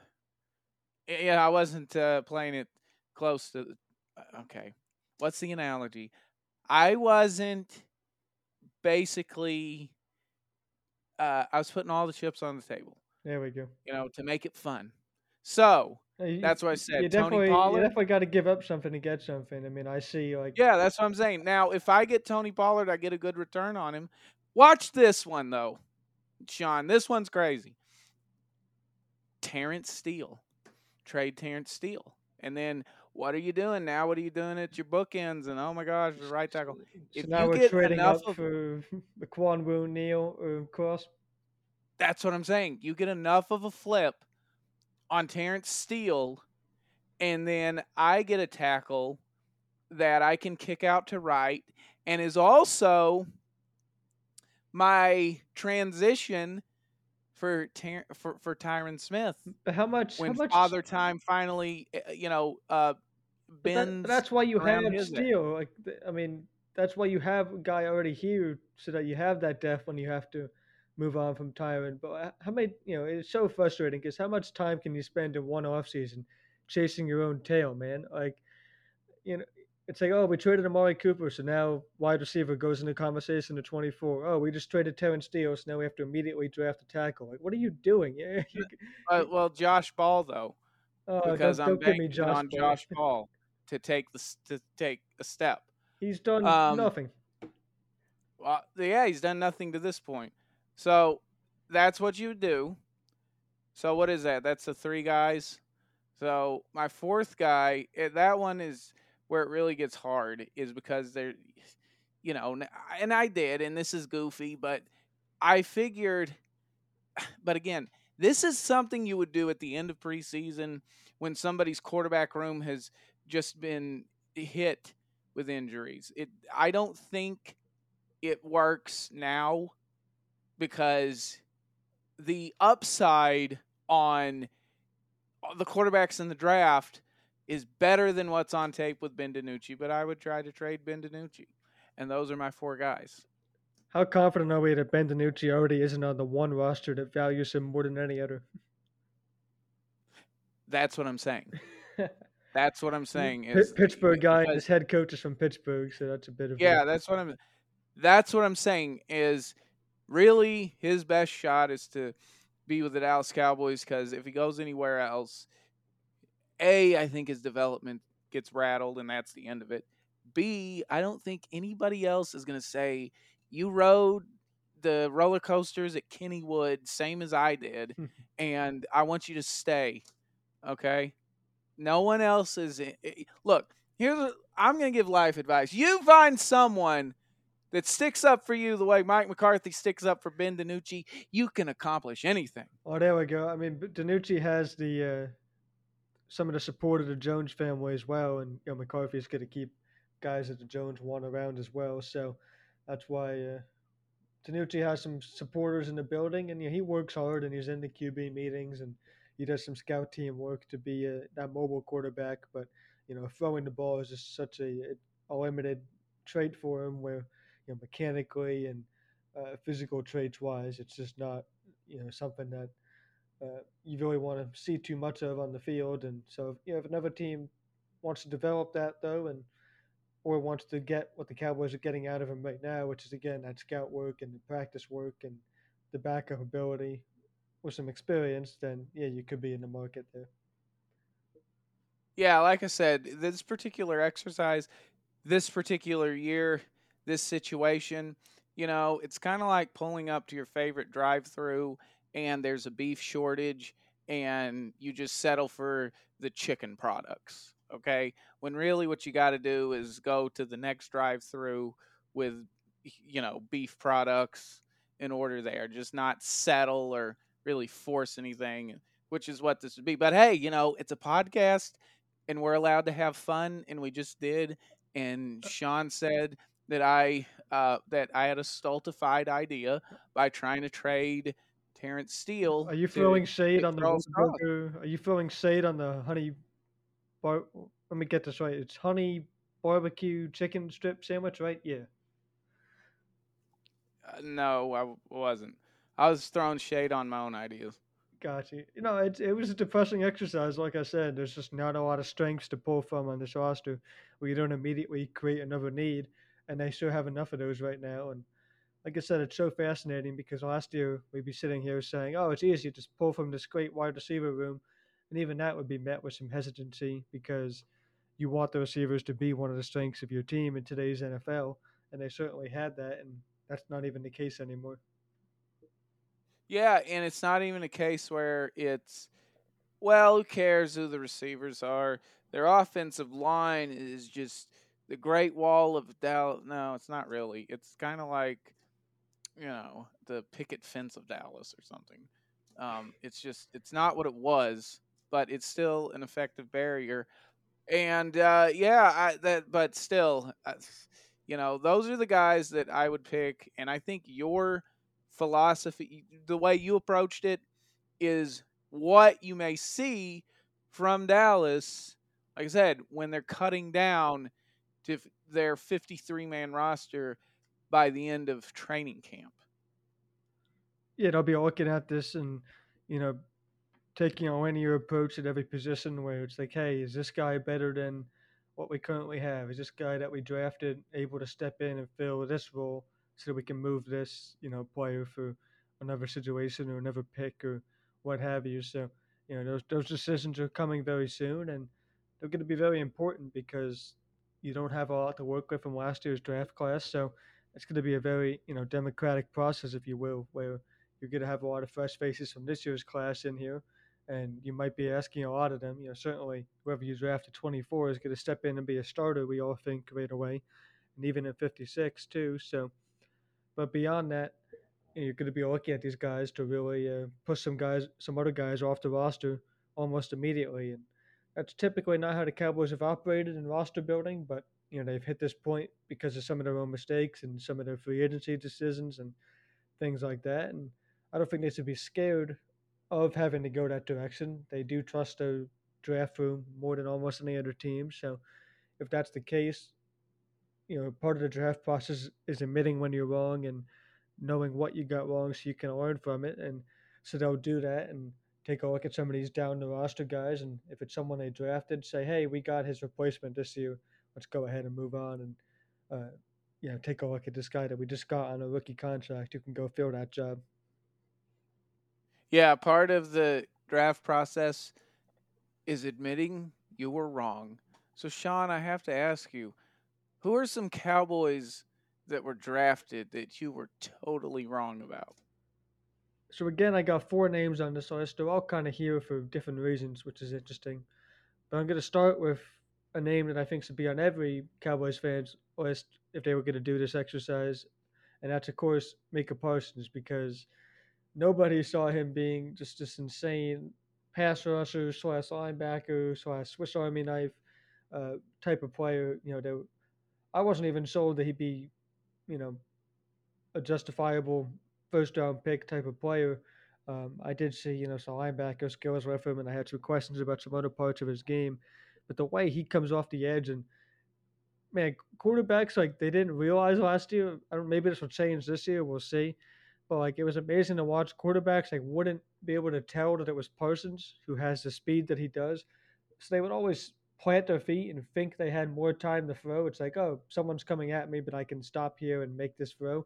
yeah, I wasn't uh, playing it close to. Uh, okay, what's the analogy? I wasn't basically. Uh, I was putting all the chips on the table. There we go. You know, to make it fun. So You- that's what I said. You Tony definitely, you definitely got to give up something to get something. I mean, I see like Yeah, that's what I'm saying. Now, if I get Tony Pollard, I get a good return on him. Watch this one though, Sean. This one's crazy. Terence Steele, trade Terence Steele, and then what are you doing now? What are you doing at your bookends? And oh my gosh, the right tackle. So If now you we're get trading enough up of- for the Quan Wu Neal or Cross. That's what I'm saying. You get enough of a flip on Terence Steele, and then I get a tackle that I can kick out to right, and is also my transition for Ter- for for Tyron Smith But how much? when how much? Father Time finally, uh, you know, uh, but that- that's why you have. Steele. Like I mean, that's why you have a guy already here, so that you have that depth when you have to move on from Tyron. But how many? You know, it's so frustrating because how much time can you spend in one off season chasing your own tail, man? Like, you know. It's like, oh, we traded Amari Cooper, so now wide receiver goes into conversation to 24. Oh, we just traded Terence Steele, so now we have to immediately draft a tackle. Like, what are you doing? Yeah, Uh, well, Josh Ball though, oh, because don't, I'm don't give me banking Josh on Ball. Josh Ball to take the to take a step. He's done Um, nothing. Well, yeah, he's done nothing to this point. So that's what you do. So what is that? That's the three guys. So my fourth guy, eh, that one is where it really gets hard, is because they're, you know, and I did, and this is goofy, but I figured, but again, This is something you would do at the end of preseason when somebody's quarterback room has just been hit with injuries. It I don't think it works now because the upside on uh, the quarterbacks in the draft is better than what's on tape with Ben DiNucci, but I would try to trade Ben DiNucci. And those are my four guys. How confident are we that Ben DiNucci already isn't on the one roster that values him more than any other? That's what I'm saying. that's what I'm saying. Is, Pittsburgh guy, because, his head coach is from Pittsburgh, so that's a bit of yeah. A, that's what I'm. That's what I'm saying. Is really his best shot is to be with the Dallas Cowboys because if he goes anywhere else, a I think his development gets rattled and that's the end of it. B I don't think anybody else is going to say you rode the roller coasters at Kennywood same as I did, and I want you to stay. Okay, no one else is. In, look, here's I'm going to give life advice. You find someone that sticks up for you the way Mike McCarthy sticks up for Ben DiNucci, you can accomplish anything. Oh, there we go. I mean, DiNucci has the uh, some of the support of the Jones family as well, and you know, McCarthy's going to keep guys that the Jones want around as well. So that's why uh, DiNucci has some supporters in the building, and you know, he works hard and he's in the QB meetings and he does some scout team work to be a, that mobile quarterback. But you know, throwing the ball is just such a, a limited trait for him where you know, mechanically and uh, physical traits wise, it's just not you know something that uh, you really want to see too much of on the field. And so, you know, if another team wants to develop that though, and or wants to get what the Cowboys are getting out of him right now, which is again that scout work and the practice work and the backup ability with some experience, then yeah, you could be in the market there. Yeah, like I said, this particular exercise, this particular year, this situation, you know, it's kind of like pulling up to your favorite drive-through and there's a beef shortage and you just settle for the chicken products, okay? When really what you got to do is go to the next drive-through with you know, beef products in order there, just not settle or really force anything, which is what this would be. But hey, you know, it's a podcast and we're allowed to have fun and we just did and uh Sean said that I uh, that I had a stultified idea by trying to trade Terence Steele. Are you throwing shade on the burger? Are you throwing shade on the honey bar? Let me get this right. It's honey barbecue chicken strip sandwich, right? Yeah. Uh, no, I wasn't. I was throwing shade on my own ideas. Gotcha. You know, it, it was a depressing exercise. Like I said, there's just not a lot of strengths to pull from on this roster. We don't immediately create another need and they sure have enough of those right now. And like I said, it's so fascinating because last year we'd be sitting here saying, "Oh, it's easy to pull from this great wide receiver room," and even that would be met with some hesitancy because you want the receivers to be one of the strengths of your team in today's NFL, and they certainly had that, and that's not even the case anymore. Yeah, and it's not even a case where it's, well, who cares who the receivers are? Their offensive line is just the Great Wall of doubt. No, it's not really. It's kind of like, you know, the picket fence of Dallas or something. Um, it's just, it's not what it was, but it's still an effective barrier. And uh, yeah, I, that, but still, uh, you know, those are the guys that I would pick. And I think your philosophy, the way you approached it, is what you may see from Dallas. Like I said, when they're cutting down to their 53 man roster by the end of training camp. Yeah, they'll be looking at this and, you know, taking a linear approach at every position where it's like, hey, is this guy better than what we currently have? Is this guy that we drafted able to step in and fill this role so that we can move this, you know, player for another situation or another pick or what have you? So, you know, those those decisions are coming very soon and they're going to be very important because you don't have a lot to work with from last year's draft class, so it's going to be a very you know democratic process, if you will, where you're going to have a lot of fresh faces from this year's class in here, and you might be asking a lot of them. You know, certainly whoever you draft at 24 is going to step in and be a starter. We all think right away, and even at 56 too. So, but beyond that, you're going to be looking at these guys to really uh, push some guys, some other guys off the roster almost immediately, and that's typically not how the Cowboys have operated in roster building. But you know they've hit this point because of some of their own mistakes and some of their free agency decisions and things like that. And I don't think they should be scared of having to go that direction. They do trust their draft room more than almost any other team. So if that's the case, you know, part of the draft process is admitting when you're wrong and knowing what you got wrong so you can learn from it. And so they'll do that and take a look at some of these down the roster guys. And if it's someone they drafted, say, hey, we got his replacement this year. Let's go ahead and move on and, uh, you know, take a look at this guy that we just got on a rookie contract who can go fill that job. Yeah, part of the draft process is admitting you were wrong. So, Sean, I have to ask you who are some Cowboys that were drafted that you were totally wrong about? So, again, I got four names on this list. They're all kind of here for different reasons, which is interesting. But I'm going to start with a name that I think should be on every Cowboys fan's list if they were going to do this exercise. And that's, of course, Micah Parsons, because nobody saw him being just this insane pass rusher slash linebacker slash Swiss Army knife uh, type of player. You know, that I wasn't even sold that he'd be, you know, a justifiable first round pick type of player. Um, I did see, you know, some linebacker skills with him, and I had some questions about some other parts of his game. But the way he comes off the edge and man, quarterbacks like they didn't realize last year. I don't. Maybe this will change this year. We'll see. But like it was amazing to watch quarterbacks like wouldn't be able to tell that it was Parsons who has the speed that he does. So they would always plant their feet and think they had more time to throw. It's like, oh, someone's coming at me, but I can stop here and make this throw.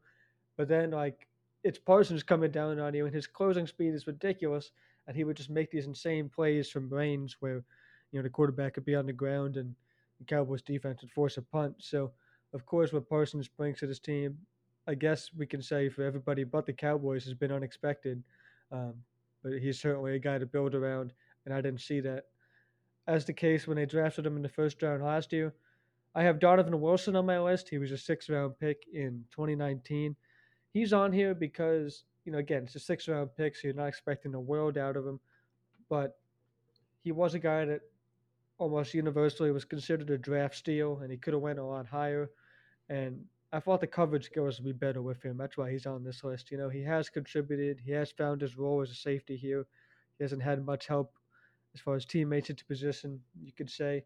But then like it's Parsons coming down on you and his closing speed is ridiculous and he would just make these insane plays from range where, you know, the quarterback could be on the ground and the Cowboys defense would force a punt. So of course what Parsons brings to this team I guess we can say for everybody but the Cowboys has been unexpected. Um, but he's certainly a guy to build around, and I didn't see that. As the case when they drafted him in the first round last year, I have Donovan Wilson on my list. He was a six round pick in 2019. He's on here because, you know, again, it's a six round pick, so you're not expecting the world out of him. But he was a guy that almost universally was considered a draft steal, and he could have went a lot higher. And I thought the coverage skills would be better with him. That's why he's on this list. You know, he has contributed. He has found his role as a safety here. He hasn't had much help as far as teammates into position, you could say.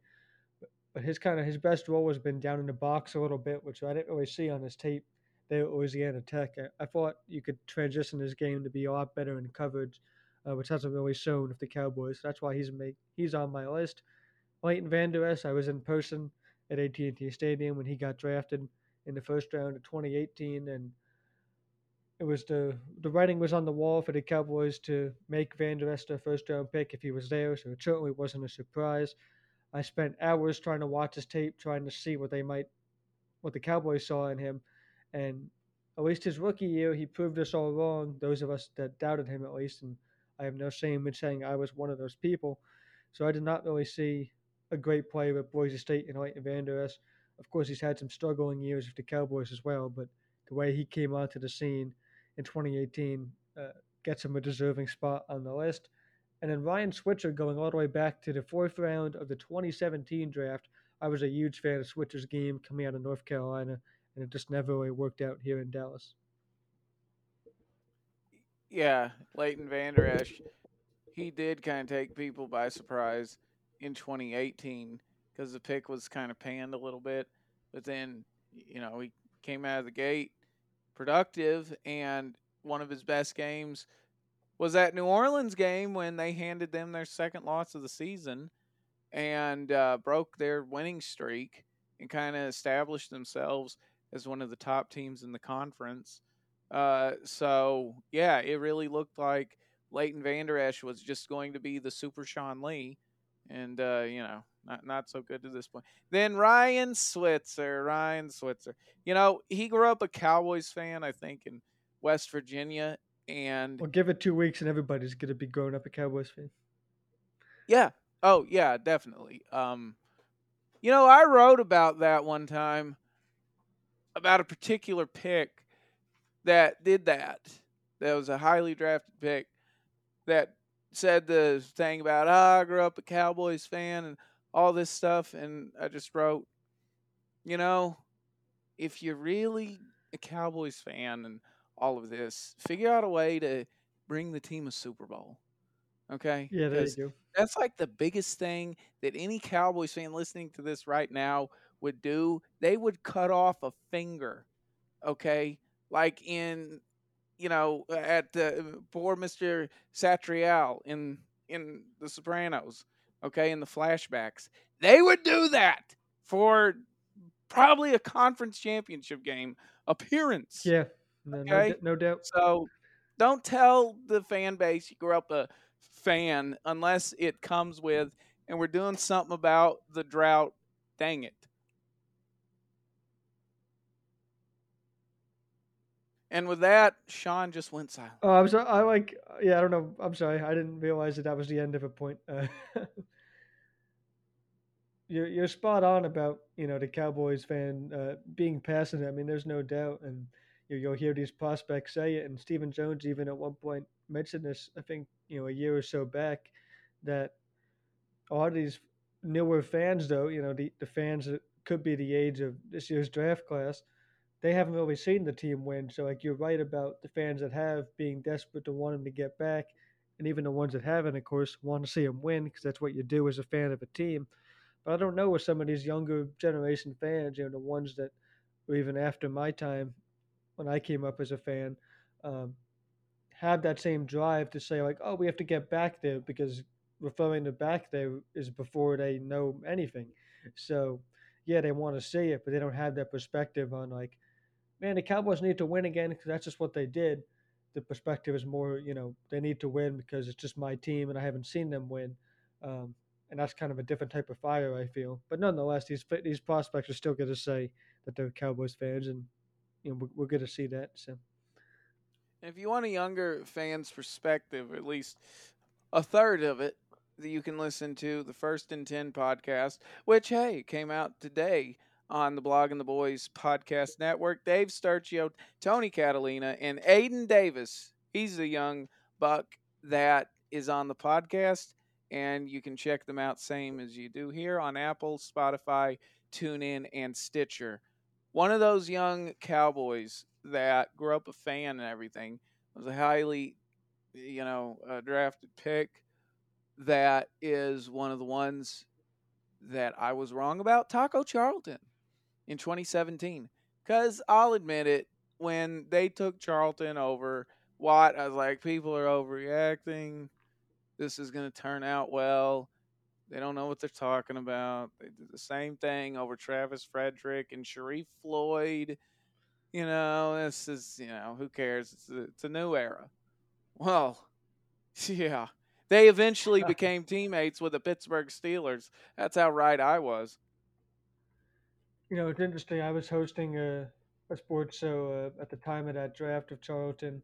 But his kind of his best role has been down in the box a little bit, which I didn't really see on his tape there at Louisiana Tech. I, I thought you could transition his game to be a lot better in coverage, uh, which hasn't really shown with the Cowboys. That's why he's make, he's on my list. Leighton Vander Esch, I was in person at AT&T Stadium when he got drafted in the first round of 2018, and it was the the writing was on the wall for the Cowboys to make Vander Esch a first round pick if he was there, so it certainly wasn't a surprise. I spent hours trying to watch his tape, trying to see what they might, what the Cowboys saw in him, and at least his rookie year, he proved us all wrong. Those of us that doubted him, at least, and I have no shame in saying I was one of those people. So I did not really see a great play with Boise State and Leighton Vander Esch. Of course, he's had some struggling years with the Cowboys as well, but the way he came onto the scene in 2018 uh, gets him a deserving spot on the list. And then Ryan Switzer going all the way back to the fourth round of the 2017 draft. I was a huge fan of Switzer's game coming out of North Carolina, and it just never really worked out here in Dallas. Yeah, Leighton Vander Esch, he did kind of take people by surprise in 2018 because the pick was kind of panned a little bit. But then, you know, he came out of the gate productive, and one of his best games was that New Orleans game when they handed them their second loss of the season and uh, broke their winning streak and kind of established themselves as one of the top teams in the conference. Uh, so, yeah, it really looked like Leighton Vander Esch was just going to be the super Sean Lee. And, uh, you know, not not so good to this point. Then Ryan Switzer, Ryan Switzer. You know, he grew up a Cowboys fan, I think, in West Virginia, and well, give it two weeks and everybody's gonna be growing up a Cowboys fan. Yeah. Oh yeah, definitely. Um, you know, I wrote about that one time about a particular pick that did that. that was a highly drafted pick that said the thing about oh, I grew up a Cowboys fan and all this stuff, and I just wrote, you know, if you're really a Cowboys fan and all of this, figure out a way to bring the team a Super Bowl. Okay? Yeah, there you go. That's like the biggest thing that any Cowboys fan listening to this right now would do. They would cut off a finger. Okay? Like in you know, uh, at the poor Mr. Satriale in in The Sopranos, okay, in the flashbacks. They would do that for probably a conference championship game appearance. Yeah, no, okay? no, no doubt. So don't tell the fan base you grew up a fan unless it comes with, and we're doing something about the drought. Dang it. And with that, Sean just went silent. Oh, I'm sorry. I like. Yeah, I don't know. I'm sorry. I didn't realize that that was the end of a point. Uh, you're you're spot on about you know the Cowboys fan uh, being passionate. I mean, there's no doubt, and you, you'll hear these prospects say it. And Stephen Jones even at one point mentioned this. I think you know a year or so back that a lot of these newer fans, though, you know the the fans that could be the age of this year's draft class, they haven't really seen the team win. So like you're right about the fans that have being desperate to want them to get back, and even the ones that haven't, of course, want to see them win because that's what you do as a fan of a team. But I don't know with some of these younger generation fans, you know, the ones that were even after my time when I came up as a fan, um, have that same drive to say like, oh, we have to get back there because referring to back there is before they know anything. So yeah, they want to see it, but they don't have that perspective on like, man, the Cowboys need to win again because that's just what they did. The perspective is more, you know, they need to win because it's just my team and I haven't seen them win. Um, and that's kind of a different type of fire, I feel. But nonetheless, these these prospects are still going to say that they're Cowboys fans, and you know we're, we're going to see that. So, if you want a younger fan's perspective, at least a third of it, that you can listen to the First and Ten podcast, which hey came out today on the Blogging the Boys podcast network. Dave Sturchio, Tony Catalina, and Aiden Davis. He's a young buck that is on the podcast and you can check them out same as you do here on Apple, Spotify, TuneIn, and Stitcher. One of those young cowboys that grew up a fan and everything was a highly, you know, uh, drafted pick. That is one of the ones that I was wrong about. Taco Charlton in 2017, because I'll admit it, when they took Charlton over Watt, I was like, people are overreacting this is going to turn out well. They don't know what they're talking about. They did the same thing over Travis Frederick and Sharrif Floyd. You know, this is, you know, who cares? It's a, it's a new era. Well, yeah. They eventually became teammates with the Pittsburgh Steelers. That's how right I was. You know, it's interesting. I was hosting a, a sports show uh, at the time of that draft of Charlton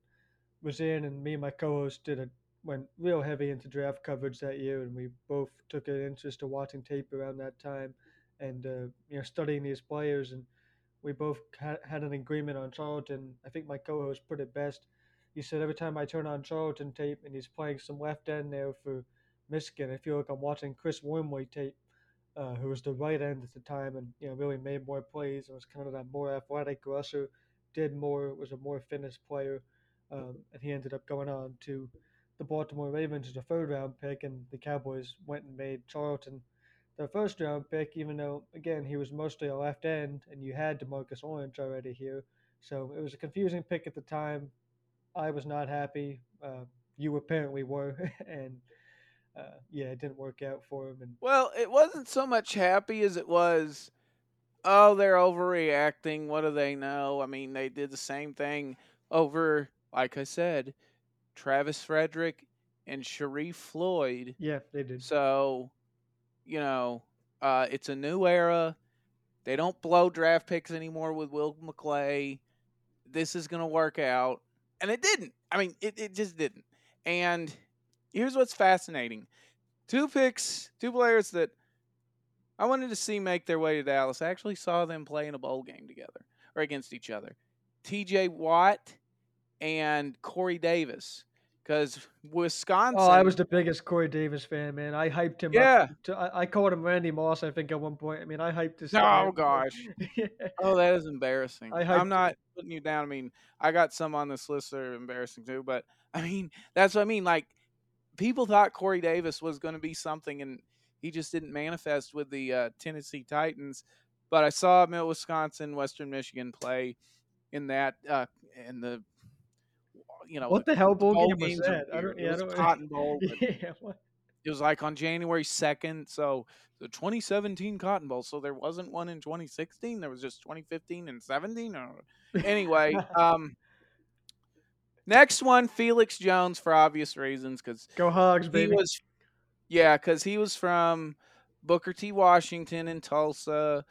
was in, and me and my co-host did a went real heavy into draft coverage that year, and we both took an interest to watching tape around that time, and uh, you know studying these players, and we both had an agreement on Charlton. I think my co-host put it best. He said every time I turn on Charlton tape and he's playing some left end there for Michigan, I feel like I'm watching Chris Wormley tape, uh, who was the right end at the time, and you know really made more plays and was kind of that more athletic rusher, did more, was a more finished player, um, and he ended up going on to the Baltimore Ravens as a third round pick, and the Cowboys went and made Charlton their first round pick, even though, again, he was mostly a left end, and you had Demarcus Lawrence already here. So it was a confusing pick at the time. I was not happy. Uh, you apparently were, and uh, yeah, it didn't work out for him. And well, it wasn't so much happy as it was, oh, they're overreacting. What do they know? I mean, they did the same thing over, like I said, Travis Frederick, and Sharrif Floyd. Yeah, they did. So, you know, uh, it's a new era. They don't blow draft picks anymore with Will McClay. This is going to work out. And it didn't. I mean, it, it just didn't. And here's what's fascinating two picks, two players that I wanted to see make their way to Dallas. I actually saw them play in a bowl game together or against each other. TJ Watt and Corey Davis because Wisconsin. Oh, I was the biggest Corey Davis fan, man. I hyped him Yeah. up. To, I, I called him Randy Moss, I think, at one point. I mean, I hyped this. Oh, guy gosh. Yeah. Oh, that is embarrassing. I I'm not putting you down. I mean, I got some on this list that are embarrassing too, but I mean, that's what I mean. Like, people thought Corey Davis was going to be something, and he just didn't manifest with the uh, Tennessee Titans. But I saw him at Wisconsin, Western Michigan play in that, uh, in the, you know, What the hell bowl bowl game was that? I don't. It Yeah, I was. Cotton Bowl, yeah. What? it was like on January 2nd. So the 2017 Cotton Bowl. So there wasn't one in 2016. There was just 2015 and 17. Or... Anyway, um, next one, Felix Jones for obvious reasons because Go Hogs, baby. was, yeah, because he was from Booker T. Washington in Tulsa,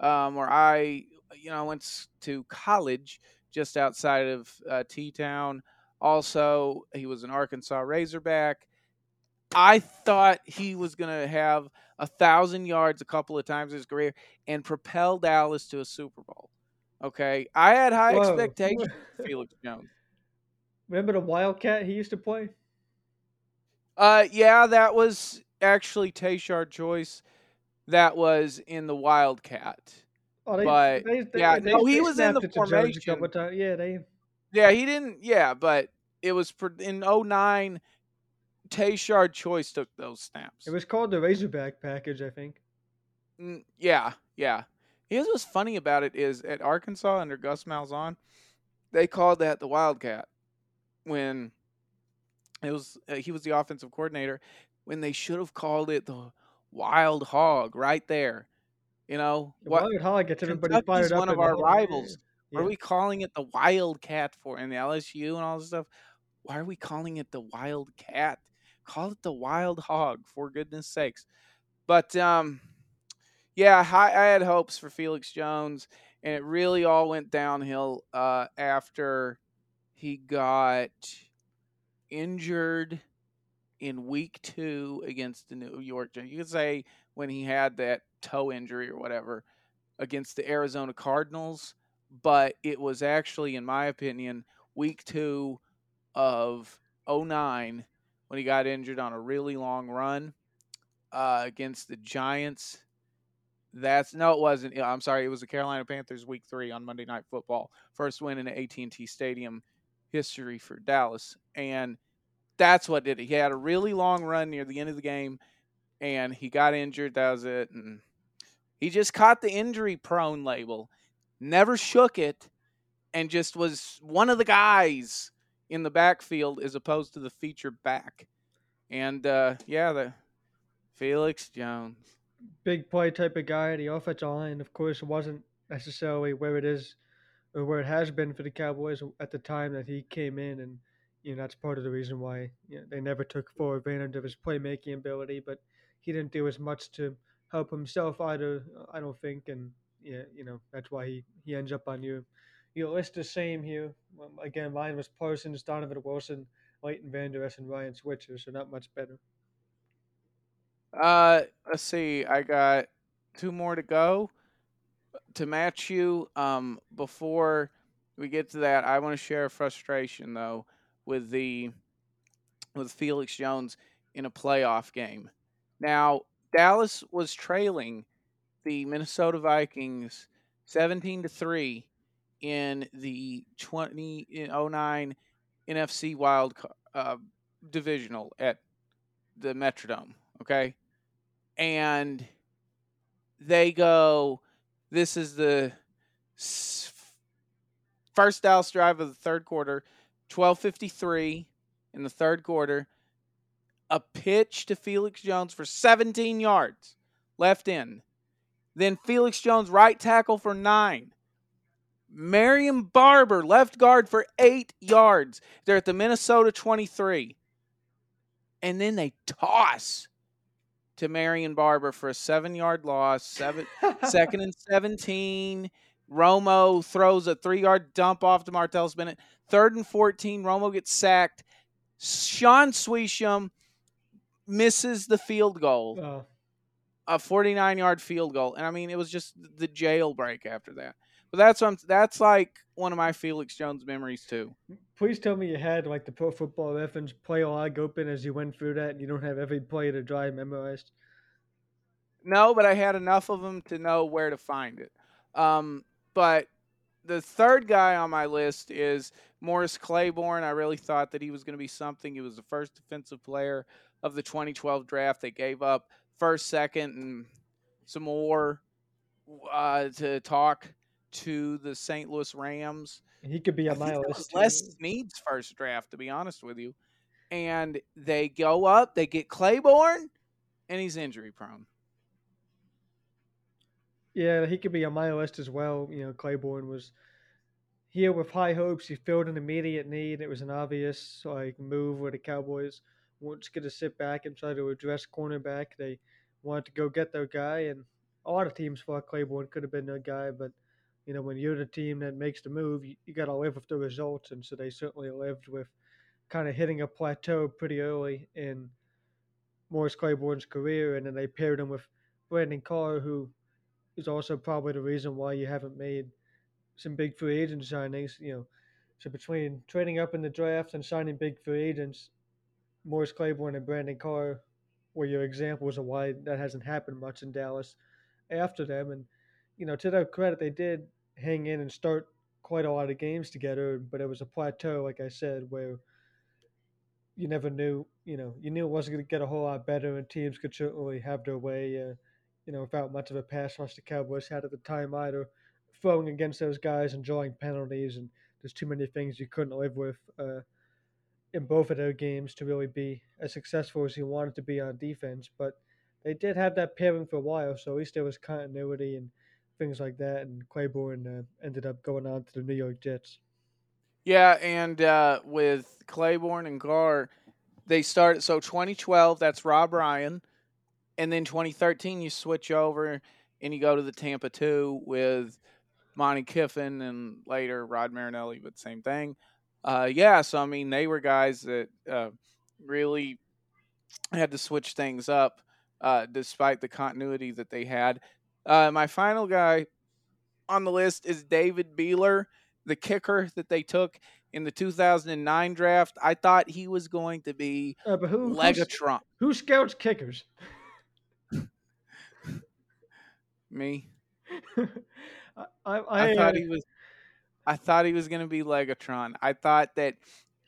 um, where I, you know, went to college just outside of uh, T Town. Also, he was an Arkansas Razorback. I thought he was going to have a thousand yards a couple of times in his career and propel Dallas to a Super Bowl. Okay, I had high Whoa. expectations Felix Jones. Remember the Wildcat he used to play? Uh, yeah, that was actually Tashard Choice. That was in the Wildcat. Oh, they, But, they, they, yeah, no, he was in the snapped it to Jones a formation. Yeah, they. Yeah, he didn't. Yeah, but it was per, in 09, Tashard Choice took those snaps. It was called the Razorback package, I think. Mm, yeah, yeah. Here's what's funny about it is at Arkansas under Gus Malzahn, they called that the Wildcat when it was uh, he was the offensive coordinator when they should have called it the Wild Hog right there. You know The what? Wild Hog gets everybody Kentucky's fired up. one of our rivals. Yeah. What are we calling it the Wildcat for? And the LSU and all this stuff. Why are we calling it the Wildcat? Call it the Wild Hog, for goodness sakes. But um, yeah, I, I had hopes for Felix Jones, and it really all went downhill uh, after he got injured in week two against the New York Giants. You could say when he had that toe injury or whatever against the Arizona Cardinals, but it was actually, in my opinion, week two of 09 when he got injured on a really long run uh, against the Giants. That's no, it wasn't. I'm sorry, it was the Carolina Panthers week three on Monday Night Football, first win in AT&T Stadium history for Dallas, and that's what did it. He had a really long run near the end of the game, and he got injured. That was it, and he just caught the injury prone label, never shook it, and just was one of the guys in the backfield as opposed to the feature back. And uh, yeah, the Felix Jones. big play type of guy. At the offensive line, of course, wasn't necessarily where it is or where it has been for the Cowboys at the time that he came in, and you know that's part of the reason why you know, they never took full advantage of his playmaking ability. But he didn't do as much to help himself either. I don't think, and yeah, you know that's why he he ends up on your your list the same here. Again, mine was Parsons, Donovan Wilson, Leighton Vander Esch, and Ryan Switzer, so not much better. Uh, let's see. I got two more to go to match you. Um, before we get to that, I want to share a frustration though with the with Felix Jones in a playoff game. Now, Dallas was trailing the Minnesota Vikings 17 to 3 in the 2009 NFC wild uh, divisional at the Metrodome, okay? And they go this is the first Dallas drive of the third quarter, 12:53 in the third quarter. A pitch to Felix Jones for 17 yards left in. Then Felix Jones right tackle for 9. Marion Barber left guard for 8 yards. They're at the Minnesota 23. And then they toss to Marion Barber for a 7-yard loss, 7 second and 17. Romo throws a 3-yard dump off to Martellus Bennett. Third and 14, Romo gets sacked. Shaun Suisham misses the field goal. A 49 yard field goal, and I mean it was just the jailbreak after that. But that's what that's like one of my Felix Jones memories too. Please tell me you had like the Pro Football Reference play log open as you went through that, and you don't have every play to drive memorized. No, but I had enough of them to know where to find it. Um, but the third guy on my list is Morris Claiborne. I really thought that he was going to be something. He was the first defensive player of the 2012 draft. They gave up first, second, and some more uh, to talk to the St. Louis Rams. He could be on my list. Les Snead's first draft, to be honest with you. And they go up, they get Claiborne, and he's injury prone. Yeah, he could be on my list as well. You know, Claiborne was here with high hopes. He filled an immediate need. It was an obvious like move where the Cowboys weren't just going to sit back and try to address cornerback. They wanted to go get their guy, and a lot of teams thought Claiborne could have been their guy. But you know, when you're the team that makes the move, you, you got to live with the results, and so they certainly lived with kind of hitting a plateau pretty early in Morris Claiborne's career, and then they paired him with Brandon Carr, who is also probably the reason why you haven't made some big free agent signings. You know, so between trading up in the draft and signing big free agents, Morris Claiborne and Brandon Carr were your examples of why that hasn't happened much in Dallas after them. And you know, to their credit, they did hang in and start quite a lot of games together, but it was a plateau, like I said, where you never knew, you know, you knew it wasn't going to get a whole lot better, and teams could certainly have their way. Uh, you know, without much of a pass rush the Cowboys had at the time either, throwing against those guys and drawing penalties, and there's too many things you couldn't live with uh, in both of their games to really be as successful as he wanted to be on defense. But they did have that pairing for a while, so at least there was continuity and things like that. And Claiborne uh, ended up going on to the New York Jets. Yeah, and uh, with Claiborne and Carr, they started. So 2012, that's Rob Ryan and then 2013 you switch over and you go to the Tampa 2 with Monte Kiffin and later Rod Marinelli, but same thing. Uh, yeah, so I mean they were guys that uh, really had to switch things up uh, despite the continuity that they had. Uh, my final guy on the list is David Buehler, the kicker that they took in the 2009 draft. I thought he was going to be uh, but who, Legatron. Who scouts kickers? Me. I, I, I, I, thought he was. I thought he was going to be Legatron. I thought that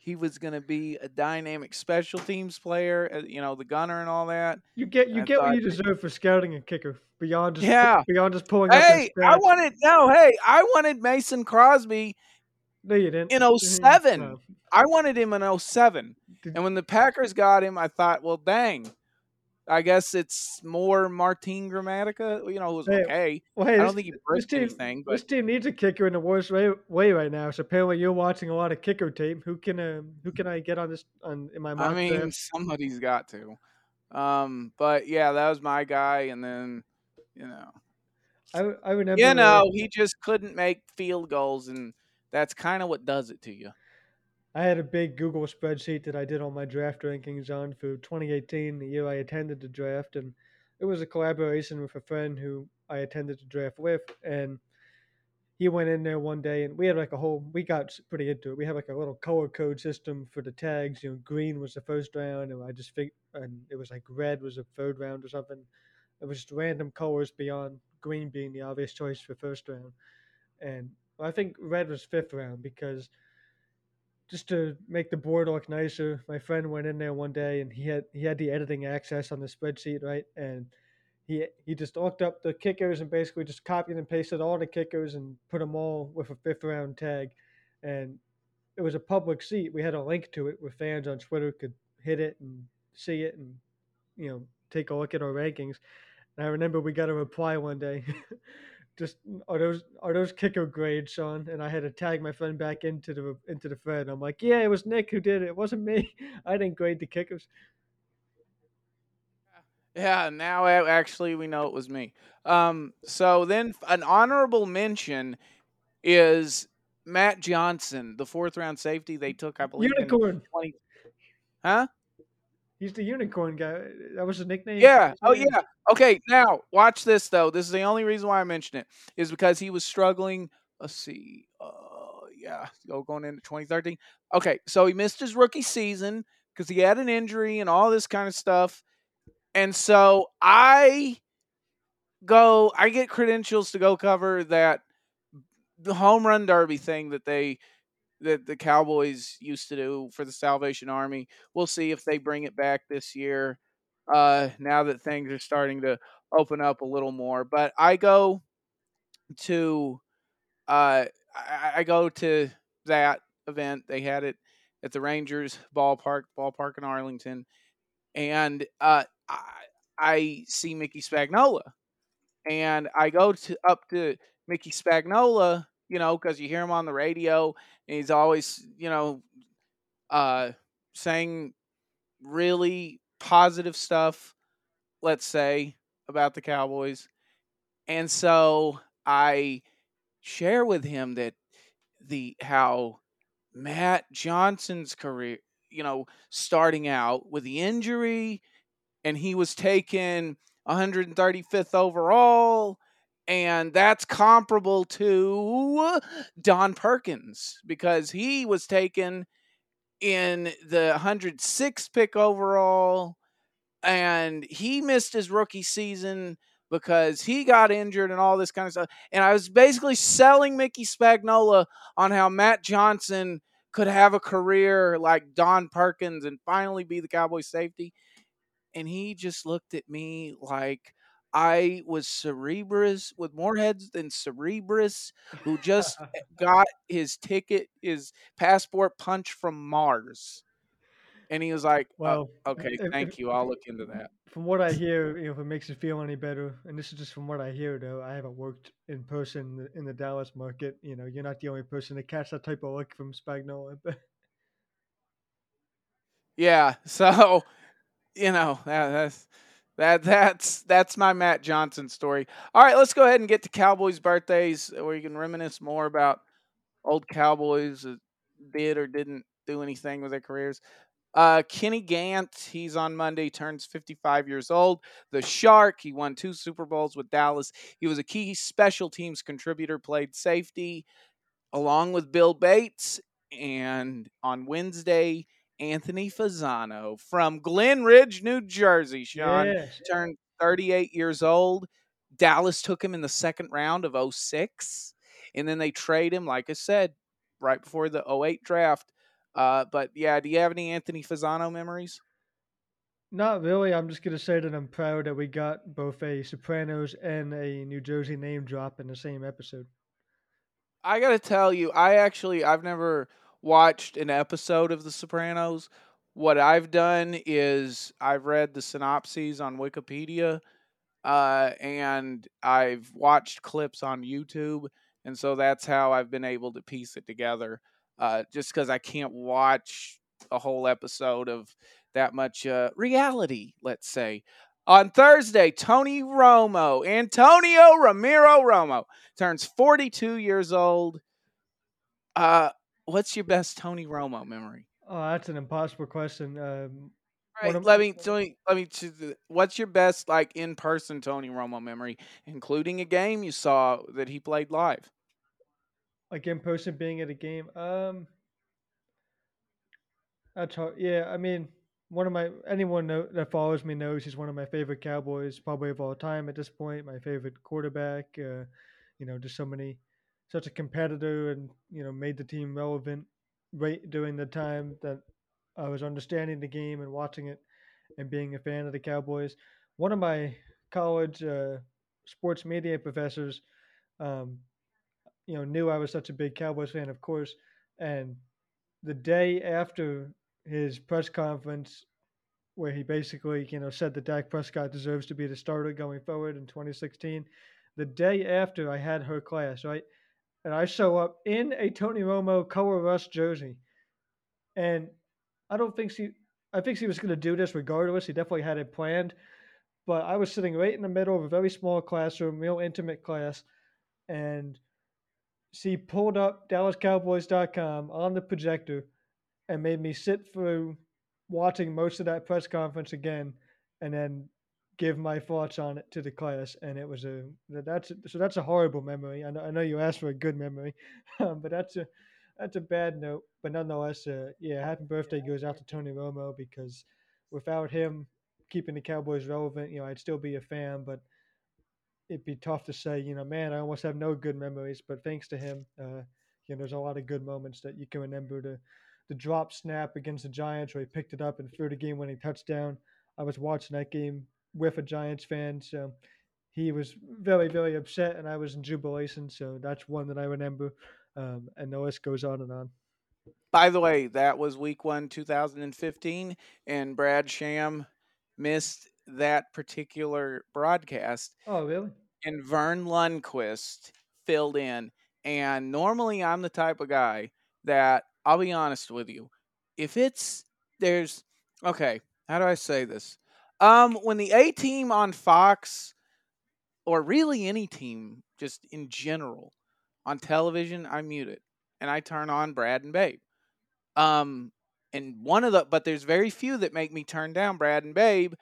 he was going to be a dynamic special teams player. Uh, you know, the gunner and all that. You get you I get what you deserve for scouting a kicker beyond just yeah beyond just pulling. Hey, I wanted no. Hey, I wanted Mason Crosby. No, you didn't. In 07. No. I wanted him in 07. And when the Packers got him, I thought, well, dang, I guess it's more Martin Gramatica. You know, was hey, okay. Well, hey, I don't this, think he broke anything. But this team needs a kicker in the worst way, way right now. So apparently, you're watching a lot of kicker tape. Who can uh, who can I get on this on in my? Mind? I mean, somebody's got to. Um, but yeah, that was my guy, and then you know, I I remember. You know, he just couldn't make field goals, and that's kind of what does it to you. I had a big Google spreadsheet that I did all my draft rankings on for 2018, the year I attended the draft, and it was a collaboration with a friend who I attended the draft with, and he went in there one day and we had like a whole we got pretty into it. We had like a little color code system for the tags. You know, green was the first round, and I just think and it was like red was the third round or something. It was just random colors beyond green being the obvious choice for first round, and I think red was fifth round because just to make the board look nicer, my friend went in there one day and he had he had the editing access on the spreadsheet, right? And he he just looked up the kickers and basically just copied and pasted all the kickers and put them all with a fifth round tag. And it was a public seat. We had a link to it where fans on Twitter could hit it and see it and you know take a look at our rankings. And I remember we got a reply one day just are those are those kicker grades, Sean? And I had to tag my friend back into the into the thread. I'm like, yeah, it was Nick who did it. It wasn't me. I didn't grade the kickers. Yeah, now actually we know it was me. Um, so then an honorable mention is Matt Johnson, the fourth round safety they took, I believe. Unicorn. 20... Huh? He's the unicorn guy. That was his nickname. Yeah. Oh yeah. Okay. Now watch this though. This is the only reason why I mention it is because he was struggling. Let's see. Uh, yeah. Go going into 2013. Okay. So he missed his rookie season because he had an injury and all this kind of stuff. And so I go. I get credentials to go cover that the home run derby thing that they that the Cowboys used to do for the Salvation Army. We'll see if they bring it back this year. Uh, now that things are starting to open up a little more, but I go to uh, I, I go to that event. They had it at the Rangers ballpark, ballpark in Arlington, and uh, I, I see Mickey Spagnola, and I go to up to Mickey Spagnola, you know, because you hear him on the radio, and he's always, you know, uh, saying really positive stuff, let's say, about the Cowboys. And so I share with him that the how Matt Johnson's career, you know, starting out with the injury and he was taken 135th overall and that's comparable to Don Perkins because he was taken in the 106th pick overall and he missed his rookie season because he got injured and all this kind of stuff. And I was basically selling Mickey Spagnola on how Matt Johnson could have a career like Don Perkins and finally be the Cowboy safety. And he just looked at me like I was Cerberus with more heads than Cerberus, who just got his ticket, his passport punched from Mars. And he was like, uh, "Well, oh, okay, if, thank if, you. I'll look into that." From what I hear, you know, if it makes you feel any better, and this is just from what I hear, though, I haven't worked in person in the Dallas market. You know, you're not the only person to catch that type of look from Spagnola. But... yeah, so you know that, that's that that's that's my Matt Johnson story. All right, let's go ahead and get to Cowboys birthdays where you can reminisce more about old Cowboys that did or didn't do anything with their careers. Uh, Kenny Gant, he's on Monday, turns 55 years old. The Shark, he won two Super Bowls with Dallas. He was a key special teams contributor, played safety along with Bill Bates. And on Wednesday, Anthony Fasano from Glen Ridge, New Jersey. Sean yes. turned 38 years old. Dallas took him in the second round of 06. And then they trade him, like I said, right before the 08 draft. Uh, but yeah, do you have any Anthony Fasano memories? Not really. I'm just gonna say that I'm proud that we got both a Sopranos and a New Jersey name drop in the same episode. I gotta tell you, I actually I've never watched an episode of The Sopranos. What I've done is I've read the synopses on Wikipedia, uh, and I've watched clips on YouTube, and so that's how I've been able to piece it together. Uh, just because I can't watch a whole episode of that much uh, reality, let's say. On Thursday, Tony Romo, Antonio Ramiro Romo, turns 42 years old. Uh, what's your best Tony Romo memory? Oh, that's an impossible question. Um, All right, let me, let me. What's your best like in person Tony Romo memory, including a game you saw that he played live? Like in person, being at a game. Um, that's hard. Yeah, I mean, one of my anyone know, that follows me knows he's one of my favorite Cowboys, probably of all time at this point. My favorite quarterback. Uh, you know, just so many such a competitor and you know made the team relevant right during the time that I was understanding the game and watching it and being a fan of the Cowboys. One of my college uh, sports media professors, um, you know, knew I was such a big Cowboys fan, of course, and the day after his press conference where he basically, you know, said that Dak Prescott deserves to be the starter going forward in 2016. The day after I had her class, right? And I show up in a Tony Romo color rush jersey. And I don't think she, I think she was going to do this regardless. He definitely had it planned. But I was sitting right in the middle of a very small classroom, real intimate class. And she pulled up DallasCowboys.com on the projector and made me sit through watching most of that press conference again, and then give my thoughts on it to the class. And it was a that's a, so that's a horrible memory. I know, I know you asked for a good memory, um, but that's a that's a bad note. But nonetheless, uh, yeah, happy birthday goes out to Tony Romo because without him keeping the Cowboys relevant, you know, I'd still be a fan, but it'd be tough to say, you know, man, I almost have no good memories. But thanks to him, uh, you know, there's a lot of good moments that you can remember. The the drop snap against the Giants where he picked it up and threw the game-winning touchdown. I was watching that game with a Giants fan, so he was very, very upset, and I was in jubilation. So that's one that I remember, um, and the list goes on and on. By the way, that was week one, 2015, and Brad Sham missed that particular broadcast. Oh, really? And Verne Lundquist filled in. And normally I'm the type of guy that I'll be honest with you. If it's there's okay, how do I say this? Um when the A team on Fox or really any team just in general on television, I mute it and I turn on Brad and Babe. Um and one of the but there's very few that make me turn down Brad and Babe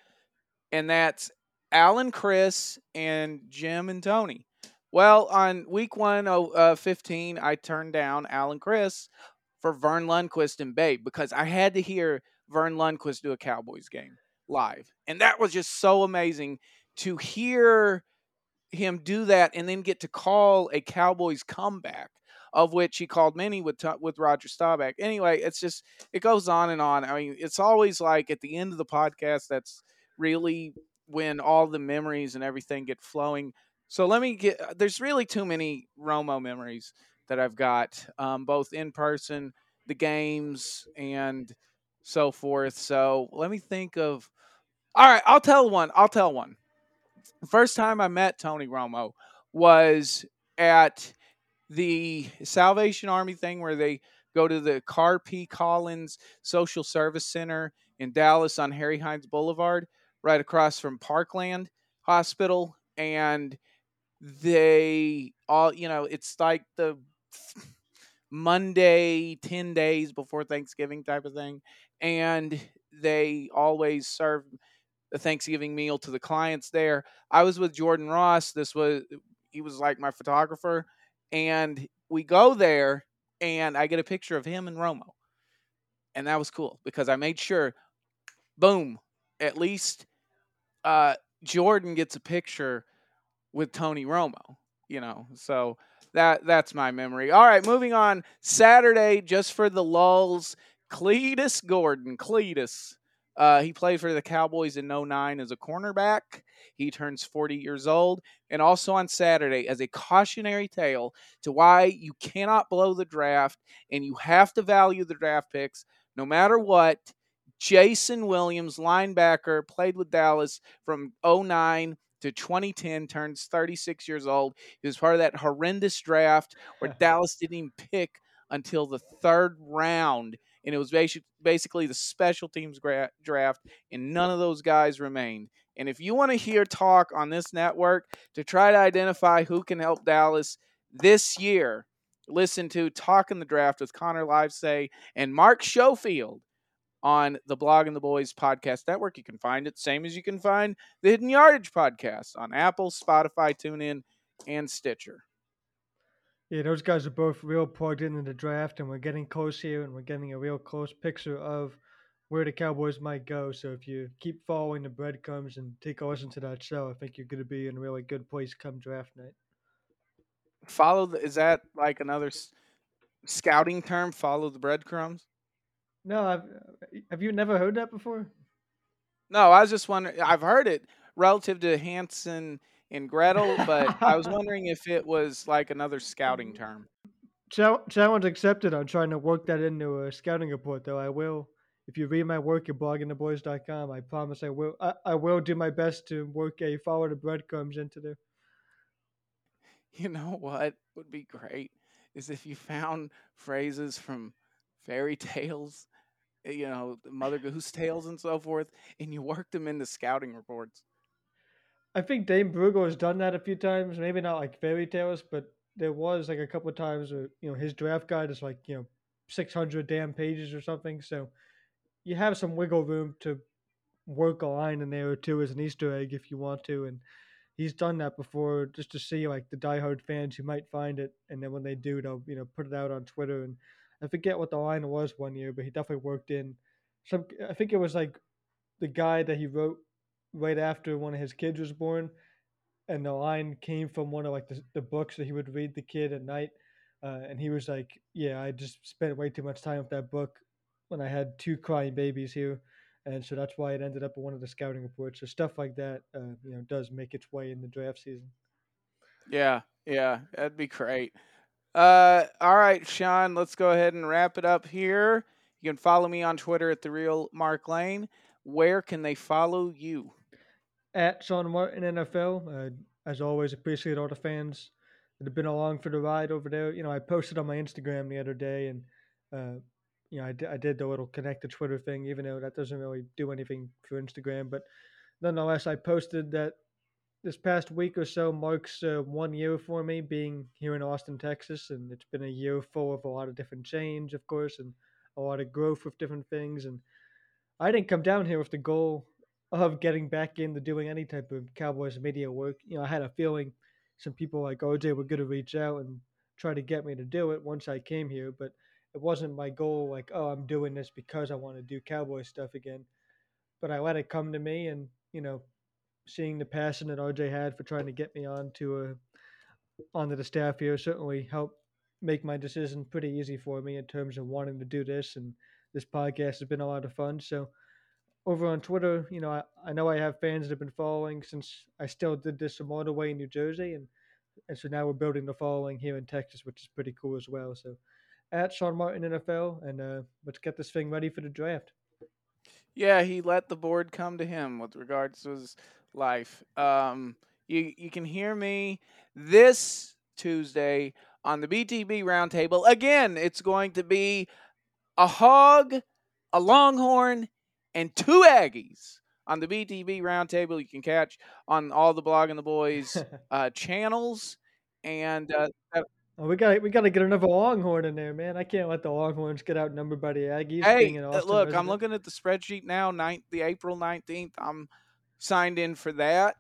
and that's Alan Chris and Jim and Tony. Well, on week one, oh, uh, 15, I turned down Alan Chris for Verne Lundquist and Babe because I had to hear Verne Lundquist do a Cowboys game live. And that was just so amazing to hear him do that and then get to call a Cowboys comeback of which he called many with with Roger Staubach. Anyway, it's just it goes on and on. I mean, it's always like at the end of the podcast that's really when all the memories and everything get flowing. So let me get. There's really too many Romo memories that I've got, um, both in person, the games, and so forth. So let me think of. All right, I'll tell one. I'll tell one. First time I met Tony Romo was at the Salvation Army thing where they go to the Carr P. Collins Social Service Center in Dallas on Harry Hines Boulevard right across from Parkland Hospital, and they all, you know, it's like the Monday, 10 days before Thanksgiving type of thing. And they always serve the Thanksgiving meal to the clients there. I was with Jordan Ross. This was, he was like my photographer. And we go there, and I get a picture of him and Romo. And that was cool because I made sure, boom, at least uh, Jordan gets a picture with Tony Romo, you know. So that that's my memory. All right, moving on. Saturday, just for the lulls, Cletis Gordon. Cletis. Uh, he played for the Cowboys in 09 as a cornerback. He turns 40 years old. And also on Saturday, as a cautionary tale to why you cannot blow the draft and you have to value the draft picks no matter what, Jason Williams, linebacker, played with Dallas from 09 to 2010, turns 36 years old. He was part of that horrendous draft where Dallas didn't even pick until the third round. And it was basically the special teams draft, and none of those guys remained. And if you want to hear talk on this network to try to identify who can help Dallas this year, listen to Talk in the Draft with Connor Livesay and Mark Schofield on the Blogging the Boys podcast network. You can find it same as you can find the Hidden Yardage podcast on Apple, Spotify, TuneIn, and Stitcher. Yeah, those guys are both real plugged into the draft, and we're getting close here, and we're getting a real close picture of where the Cowboys might go. So if you keep following the breadcrumbs and take a listen to that show, I think you're going to be in a really good place come draft night. Follow the, is that like another scouting term? Follow the breadcrumbs. No, I've, have you never heard that before? No, I was just wondering. I've heard it relative to Hansel and Gretel, but I was wondering if it was like another scouting term. Challenge accepted. I'm trying to work that into a scouting report, though. I will. If you read my work at bloggingtheboys.com, I promise I will. I, I will do my best to work a follow the breadcrumbs into there. You know what would be great is if you found phrases from fairy tales Eh, you know, Mother Goose tales and so forth, and you worked them into scouting reports. I think Dane Brugler has done that a few times. Maybe not like fairy tales, but there was like a couple of times where you know his draft guide is like you know six hundred damn pages or something. So you have some wiggle room to work a line in there or two as an Easter egg if you want to, and he's done that before just to see like the diehard fans who might find it, and then when they do, they'll you know put it out on Twitter. And I forget what the line was one year, but he definitely worked in some. I think it was like the guy that he wrote right after one of his kids was born, and the line came from one of like the, the books that he would read the kid at night. Uh, and he was like, "Yeah, I just spent way too much time with that book when I had two crying babies here." and so that's why it ended up in one of the scouting reports. So stuff like that, uh, you know, does make its way in the draft season. Yeah, yeah, that'd be great. Uh, all right, Sean, let's go ahead and wrap it up here. You can follow me on Twitter at the real Mark Lane. Where can they follow you? At Sean Martin NFL. Uh, as always, appreciate all the fans that have been along for the ride over there. You know, I posted on my Instagram the other day, and uh, you know, I, d- I did the little connect to Twitter thing, even though that doesn't really do anything for Instagram. But nonetheless, I posted that this past week or so marks uh, one year for me being here in Austin, Texas, and it's been a year full of a lot of different change, of course, and a lot of growth with different things. And I didn't come down here with the goal of getting back into doing any type of Cowboys media work. You know, I had a feeling some people like OJ were going to reach out and try to get me to do it once I came here, but it wasn't my goal like oh i'm doing this because i want to do cowboy stuff again but i let it come to me and you know seeing the passion that rj had for trying to get me onto a onto the staff here certainly helped make my decision pretty easy for me in terms of wanting to do this and this podcast has been a lot of fun so over on twitter you know i, I know i have fans that have been following since i still did this from all the way in new jersey and and so now we're building the following here in texas which is pretty cool as well so at Sean Martin NFL, and uh, let's get this thing ready for the draft. Yeah, he let the board come to him with regards to his life. Um, you you can hear me this Tuesday on the BTB Roundtable. Again, it's going to be a hog, a longhorn, and two Aggies on the BTB Roundtable. You can catch on all the Blogging the Boys uh, channels. And uh, Oh, we got we got to get another Longhorn in there, man. I can't let the Longhorns get outnumbered by the Aggies. Hey, uh, look. I'm looking at the spreadsheet now. Ninth, the April 19th. I'm signed in for that.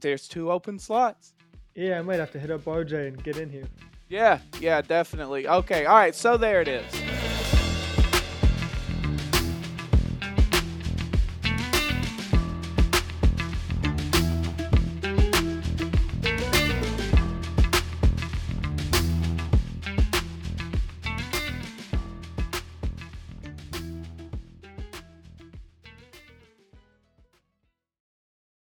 There's two open slots. Yeah, I might have to hit up RJ and get in here. Yeah, yeah, definitely. Okay, all right. So there it is.